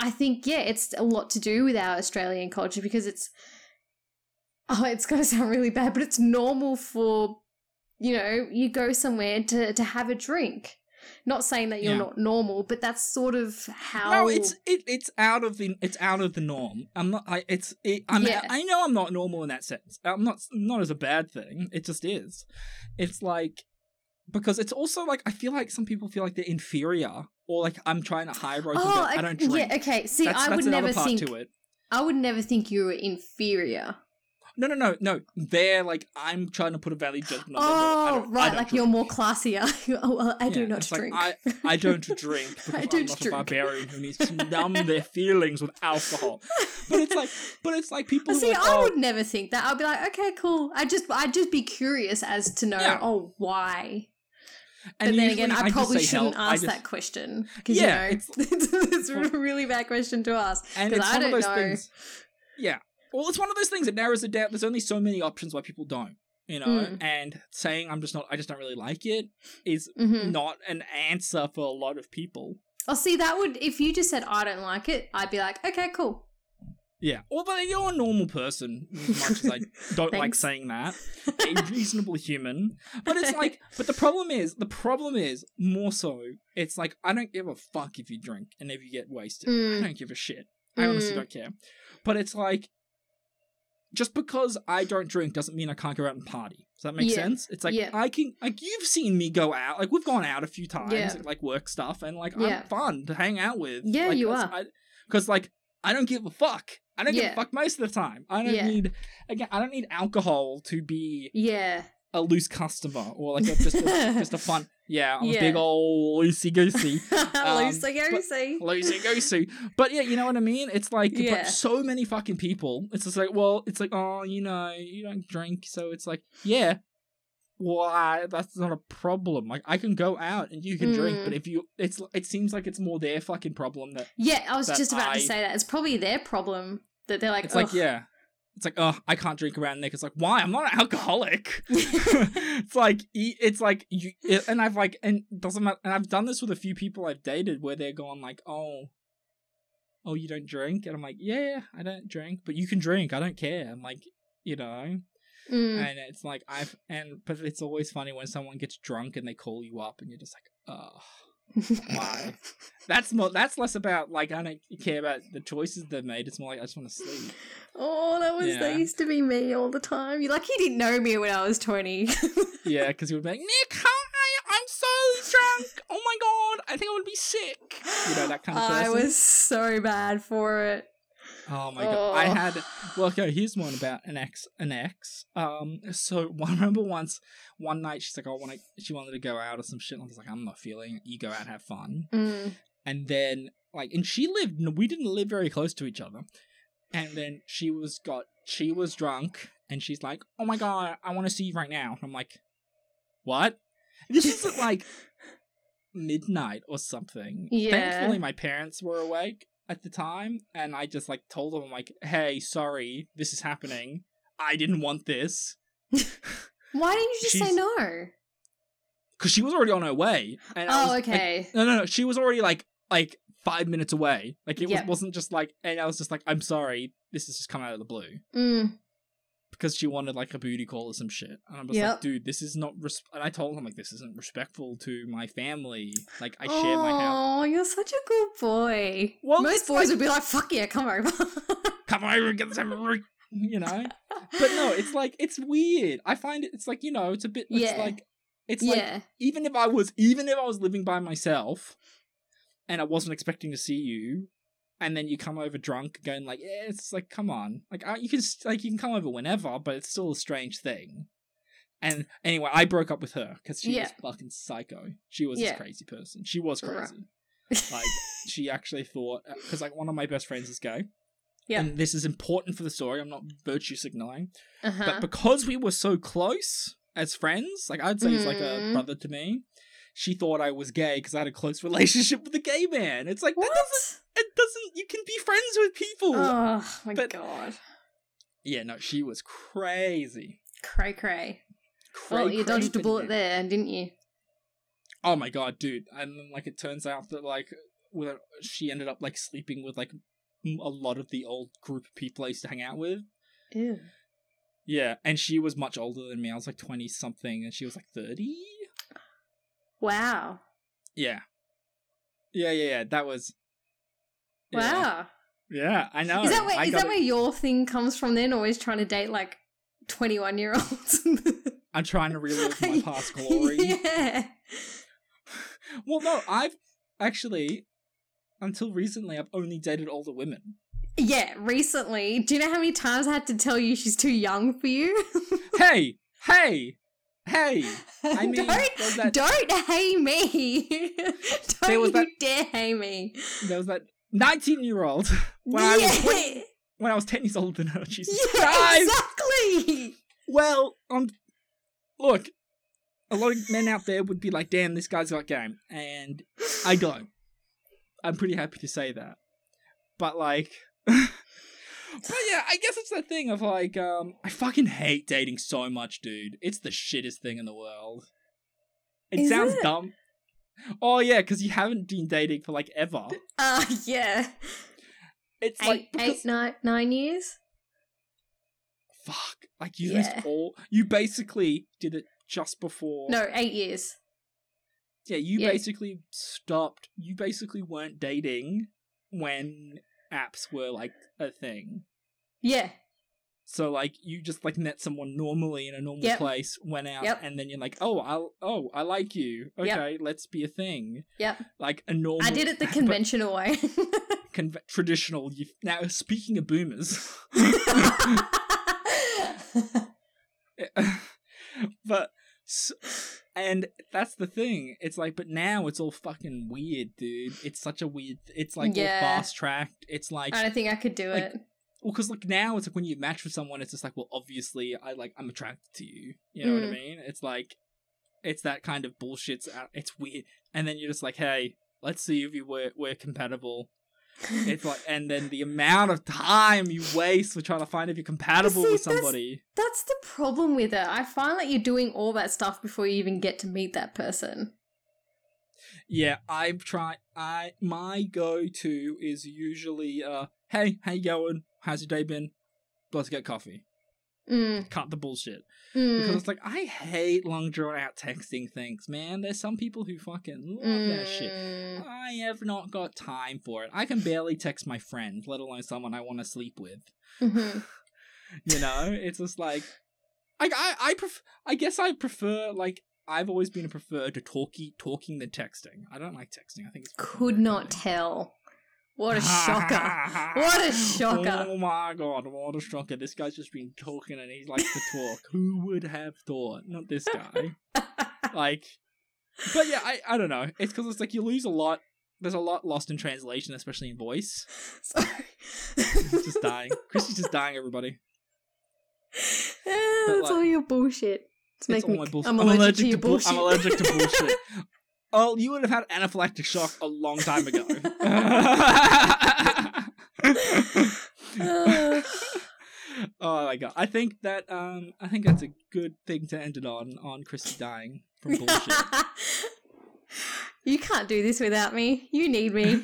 Speaker 2: I think yeah, it's a lot to do with our Australian culture because it's oh, it's going to sound really bad, but it's normal for you know, you go somewhere to to have a drink. Not saying that you're
Speaker 1: Yeah.
Speaker 2: not normal, but that's sort of how
Speaker 1: No, it's it, it's out of the it's out of the norm. I'm not. I it's it, I'm.
Speaker 2: Yeah.
Speaker 1: I know I'm not normal in that sense. I'm not not as a bad thing. It just is. It's like because it's also like I feel like some people feel like they're inferior or like I'm trying to high road.
Speaker 2: Oh,
Speaker 1: I, I don't drink.
Speaker 2: yeah, okay. See,
Speaker 1: that's,
Speaker 2: I
Speaker 1: that's
Speaker 2: would never think. I would never think you were inferior.
Speaker 1: No, no, no, no. They're like I'm trying to put a value judgment on them. I
Speaker 2: Oh,
Speaker 1: I
Speaker 2: right, like
Speaker 1: drink.
Speaker 2: you're more classier. *laughs* oh, well, I do
Speaker 1: Yeah,
Speaker 2: not
Speaker 1: it's like,
Speaker 2: drink.
Speaker 1: I- I don't *laughs* drink because
Speaker 2: I
Speaker 1: I'm
Speaker 2: don't
Speaker 1: not
Speaker 2: drink.
Speaker 1: a barbarian who needs to numb their feelings with alcohol. But it's like, but it's like people.
Speaker 2: See,
Speaker 1: like,
Speaker 2: I
Speaker 1: oh,
Speaker 2: would never think that. I'd be like, okay, cool. I just, I'd just be curious as to know,
Speaker 1: Yeah.
Speaker 2: oh, why.
Speaker 1: and
Speaker 2: but then again,
Speaker 1: usually
Speaker 2: I probably shouldn't
Speaker 1: help.
Speaker 2: Ask
Speaker 1: just-
Speaker 2: that question because
Speaker 1: Yeah,
Speaker 2: you know it's, *laughs* it's a really bad question to ask.
Speaker 1: and
Speaker 2: 'cause
Speaker 1: it's
Speaker 2: I don't
Speaker 1: those
Speaker 2: know.
Speaker 1: things. Yeah, well, it's one of those things that narrows it down. There's only so many options why people don't, you know.
Speaker 2: Mm.
Speaker 1: And saying I'm just not, I just don't really like it, is
Speaker 2: hmm
Speaker 1: not an answer for a lot of people.
Speaker 2: Oh, see, that would if you just said I don't like it, I'd be like, okay, cool.
Speaker 1: Yeah, although you're a normal person, as much as I *laughs* don't like saying that, *laughs* a reasonable human. But it's like, but the problem is, the problem is more so. It's like I don't give a fuck if you drink and if you get wasted.
Speaker 2: Mm.
Speaker 1: I don't give a shit. I honestly
Speaker 2: Mm.
Speaker 1: don't care. But it's like, just because I don't drink doesn't mean I can't go out and party. Does that make
Speaker 2: Yeah.
Speaker 1: sense? It's like
Speaker 2: Yeah.
Speaker 1: I can, like you've seen me go out. Like we've gone out a few times,
Speaker 2: Yeah.
Speaker 1: and, like work stuff, and like. I'm fun to hang out with.
Speaker 2: Yeah,
Speaker 1: like,
Speaker 2: you are.
Speaker 1: Because like I don't give a fuck. I don't give a fuck most of the time. I don't need again. I don't need alcohol to be
Speaker 2: Yeah.
Speaker 1: a loose customer or like a, just a, *laughs* just a fun. Yeah, I'm a
Speaker 2: Yeah.
Speaker 1: big old loosey goosey, *laughs*
Speaker 2: Loosey goosey.
Speaker 1: loosey goosey. But yeah, you know what I mean. It's like,
Speaker 2: Yeah.
Speaker 1: so many fucking people. It's just like, well, it's like, oh, you know, you don't drink, so it's like, yeah. Well, I, that's not a problem. Like, I can go out and you can drink,
Speaker 2: Mm.
Speaker 1: but if you, it's, it seems like it's more their fucking problem that
Speaker 2: Yeah, I was just about
Speaker 1: I-
Speaker 2: to say that. It's probably their problem that they're like,
Speaker 1: it's like, yeah, it's like, oh, I can't drink around Nick. It's like, why? I'm not an alcoholic. *laughs* it's like, it's like you, it, and I've like, and doesn't matter. And I've done this with a few people I've dated where they're going like, oh, oh, you don't drink, and I'm like, yeah, I don't drink, but you can drink. I don't care. I'm like, you know,
Speaker 2: Mm.
Speaker 1: and it's like I've and but it's always funny when someone gets drunk and they call you up and you're just like, oh. Why? *laughs* That's more. That's less about like I don't care about the choices they've made. It's more like I just want to sleep.
Speaker 2: Oh, that was
Speaker 1: Yeah.
Speaker 2: that used to be me all the time. You like you didn't know me when I was twenty. *laughs*
Speaker 1: Yeah, because he would be like, Nick, hi, I'm so drunk. Oh my god, I think I would be sick. You know that kind of person.
Speaker 2: I was so bad for it.
Speaker 1: Oh my god, I
Speaker 2: Oh.
Speaker 1: had. Well, okay, here's one about an ex. An ex. Um, so *laughs* I remember once, one night she's like, I want to. She wanted to go out or some shit. And I was like, I'm not feeling it. You go out, have fun.
Speaker 2: Mm.
Speaker 1: And then like, and she lived. We didn't live very close to each other. And then she was got. She was drunk, and she's like, Oh my god, I want to see you right now. And I'm like, What? This is like *laughs* midnight or something.
Speaker 2: Yeah.
Speaker 1: Thankfully, my parents were awake at the time, and I just like told him I'm like, "Hey, sorry, this is happening. I didn't want this." *laughs*
Speaker 2: Why didn't you just say no?
Speaker 1: Because she was already on her way.
Speaker 2: Oh,
Speaker 1: was, like-
Speaker 2: okay.
Speaker 1: no, no, no. She was already like like five minutes away. Like it was, wasn't just like, and I was just like, "I'm sorry, this has just come out of the blue."
Speaker 2: Mm.
Speaker 1: Because she wanted like a booty call or some shit, and I was
Speaker 2: Yep.
Speaker 1: like, "Dude, this is not." Res-. And I told him like, "This isn't respectful to my family. Like, I share my house."
Speaker 2: Oh, you're such a good boy.
Speaker 1: Well,
Speaker 2: Most boys
Speaker 1: like-
Speaker 2: would be like, "Fuck yeah, come over." *laughs*
Speaker 1: come over and get over you know but no it's like it's weird i find it it's like you know it's a bit it's
Speaker 2: Yeah.
Speaker 1: like it's like
Speaker 2: yeah,
Speaker 1: even if i was even if i was living by myself and i wasn't expecting to see you and then you come over drunk going like yeah it's like come on like I, you can like you can come over whenever but it's still a strange thing and anyway i broke up with her because she
Speaker 2: Yeah.
Speaker 1: was fucking psycho she was
Speaker 2: Yeah.
Speaker 1: this crazy person she was crazy like *laughs* she actually thought because like one of my best friends is gay
Speaker 2: Yeah.
Speaker 1: and this is important for the story i'm not virtue signaling
Speaker 2: uh-huh.
Speaker 1: but because we were so close as friends like i'd say he's like a
Speaker 2: Mhm.
Speaker 1: brother to me she thought I was gay because I had a close *laughs* relationship with a gay man. It's like
Speaker 2: What?
Speaker 1: doesn't doesn't you can be friends with people.
Speaker 2: Oh my
Speaker 1: But-
Speaker 2: god.
Speaker 1: yeah, no, she was crazy.
Speaker 2: Cray cray.
Speaker 1: Cray,
Speaker 2: Well, you dodged a bullet there, didn't you?
Speaker 1: Oh my god, dude! And then like it turns out that like she ended up like sleeping with like a lot of the old group of people I used to hang out with.
Speaker 2: Ew.
Speaker 1: Yeah, and she was much older than me. I was like twenty something, and she was like thirty.
Speaker 2: Wow.
Speaker 1: Yeah, yeah, yeah, yeah. That was.
Speaker 2: Wow.
Speaker 1: Yeah, I know.
Speaker 2: Is that where is that where your thing comes from then? Always trying to date like twenty one year olds? *laughs*
Speaker 1: I'm trying to relive my past *laughs* glory.
Speaker 2: yeah. *laughs*
Speaker 1: Well, no, I've actually, until recently, I've only dated older women.
Speaker 2: Yeah, recently. Do you know how many times I had to tell you she's too young for you?
Speaker 1: hey, hey, hey! I mean,
Speaker 2: don't,
Speaker 1: that-
Speaker 2: don't hey me. don't you
Speaker 1: that-
Speaker 2: dare hey me.
Speaker 1: There was that 19 year old *laughs* when I was 20, when I was 10 years older than *laughs* her. Jesus
Speaker 2: yeah
Speaker 1: Christ!
Speaker 2: exactly.
Speaker 1: Well, um, look, a lot of men out there would be like, "Damn, this guy's got game," and I don't. I'm pretty happy to say that, but like, *laughs* but yeah, I guess it's that thing of like, um, I fucking hate dating so much, dude. It's the shittest thing in the world. It
Speaker 2: Is
Speaker 1: sounds
Speaker 2: it?
Speaker 1: dumb. Oh yeah, because you haven't been dating for like ever.
Speaker 2: Uh *laughs* yeah.
Speaker 1: It's
Speaker 2: Eight,
Speaker 1: like because,
Speaker 2: eight, nine, nine years?
Speaker 1: fuck, like you
Speaker 2: Yeah.
Speaker 1: all. You basically did it just before.
Speaker 2: No, eight years.
Speaker 1: Yeah, you
Speaker 2: Yeah.
Speaker 1: basically stopped. You basically weren't dating when apps were like a thing.
Speaker 2: Yeah.
Speaker 1: So like you just like met someone normally in a normal
Speaker 2: Yep.
Speaker 1: place, went out,
Speaker 2: Yep.
Speaker 1: and then you're like, oh, I'll, oh, I like you.
Speaker 2: Yep.
Speaker 1: Okay, let's be a thing.
Speaker 2: Yep.
Speaker 1: Like a normal.
Speaker 2: I did it the *laughs* conventional way. *laughs*
Speaker 1: conve- traditional. You now speaking of boomers, *laughs* but s and that's the thing. It's like, but now it's all fucking weird, dude. It's such a weird. It's like
Speaker 2: Yeah.
Speaker 1: all fast tracked. It's like
Speaker 2: I don't think I could do
Speaker 1: Like,
Speaker 2: it.
Speaker 1: Well, because like now it's like when you match with someone, it's just like, well, obviously, I like I'm attracted to you. You know what I
Speaker 2: Mm.
Speaker 1: mean? It's like, it's that kind of bullshit. It's weird, and then you're just like, hey, let's see if you were we're compatible. *laughs* It's like, and then the amount of time you waste for trying to find if you're compatible
Speaker 2: see,
Speaker 1: with somebody.
Speaker 2: That's the problem with it. I find that you're doing all that stuff before you even get to meet that person.
Speaker 1: Yeah, I've tried. I my go to is usually, uh, hey, how you going? How's your day been? Let's get coffee.
Speaker 2: Mm,
Speaker 1: Cut the bullshit.
Speaker 2: mm,
Speaker 1: Because it's like I hate long drawn out texting things, man. There's some people who fucking love that shit.
Speaker 2: mm.
Speaker 1: I have not got time for it. I can barely text my friend, let alone someone I want to sleep with.
Speaker 2: Mhm. *laughs*
Speaker 1: You know, it's just like, I I I, pref- I guess I prefer like I've always been a prefer to talkie talking than texting. I don't like texting. I think it's
Speaker 2: Could not tell. What a shocker. *laughs* What a shocker.
Speaker 1: Oh my god, what a shocker. This guy's just been talking and he likes to talk. Who would have thought? Not this guy. *laughs* like but yeah i i don't know it's because it's like you lose a lot there's a lot lost in translation especially in voice
Speaker 2: Sorry.
Speaker 1: Just dying chrissy's just dying everybody *laughs* But,
Speaker 2: That's
Speaker 1: like,
Speaker 2: all your bullshit. It's
Speaker 1: it's
Speaker 2: making
Speaker 1: all
Speaker 2: me.
Speaker 1: my bullshit
Speaker 2: I'm allergic, to your
Speaker 1: bull-
Speaker 2: bullshit.
Speaker 1: i'm allergic to bullshit oh you would have had anaphylactic shock a long time ago *laughs* *laughs* oh my god i think that um i think that's a good thing to end it on on chrissy dying from *laughs* bullshit
Speaker 2: you can't do this without me. You need me.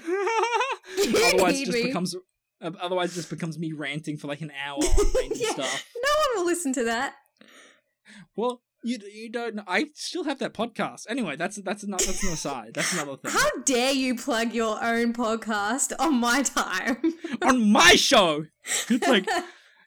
Speaker 2: You
Speaker 1: otherwise,
Speaker 2: need
Speaker 1: just
Speaker 2: me.
Speaker 1: becomes uh, otherwise it just becomes me ranting for like an hour on random
Speaker 2: Yeah.
Speaker 1: stuff.
Speaker 2: No one will listen to that.
Speaker 1: Well, you you don't. know. I still have that podcast. Anyway, that's that's another that's another side. That's another thing.
Speaker 2: How dare you plug your own podcast on my time? *laughs*
Speaker 1: on my show, it's like,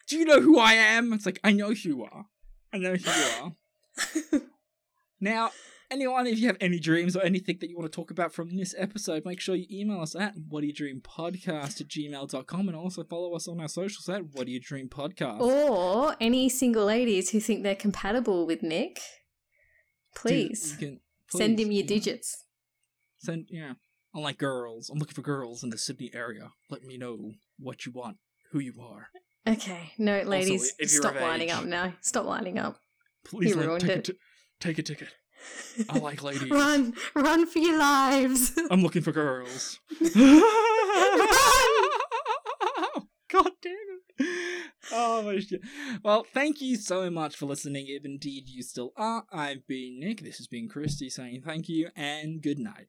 Speaker 1: do you know who I am? It's like I know who you are. I know who you are. *laughs* now, anyone, if you have any dreams or anything that you want to talk about from this episode, make sure you email us at what do you dream podcast at gmail.com and also follow us on our socials at what do you dream podcast.
Speaker 2: or any single ladies who think they're compatible with Nick, please,
Speaker 1: you can-
Speaker 2: send him your
Speaker 1: yeah.
Speaker 2: digits.
Speaker 1: Send yeah. I like girls. I'm looking for girls in the Sydney area. Let me know what you want, who you are.
Speaker 2: Okay, no, ladies,
Speaker 1: you're
Speaker 2: stop lining up now. Stop lining up.
Speaker 1: Please
Speaker 2: You ruined
Speaker 1: take a
Speaker 2: it.
Speaker 1: take a ticket. I like *laughs* ladies.
Speaker 2: Run, run for your lives. *laughs*
Speaker 1: I'm looking for girls. *laughs* God damn it. Oh my shit. Well, thank you so much for listening, if indeed you still are. I've been Nick, this has been Christy saying thank you, and good night.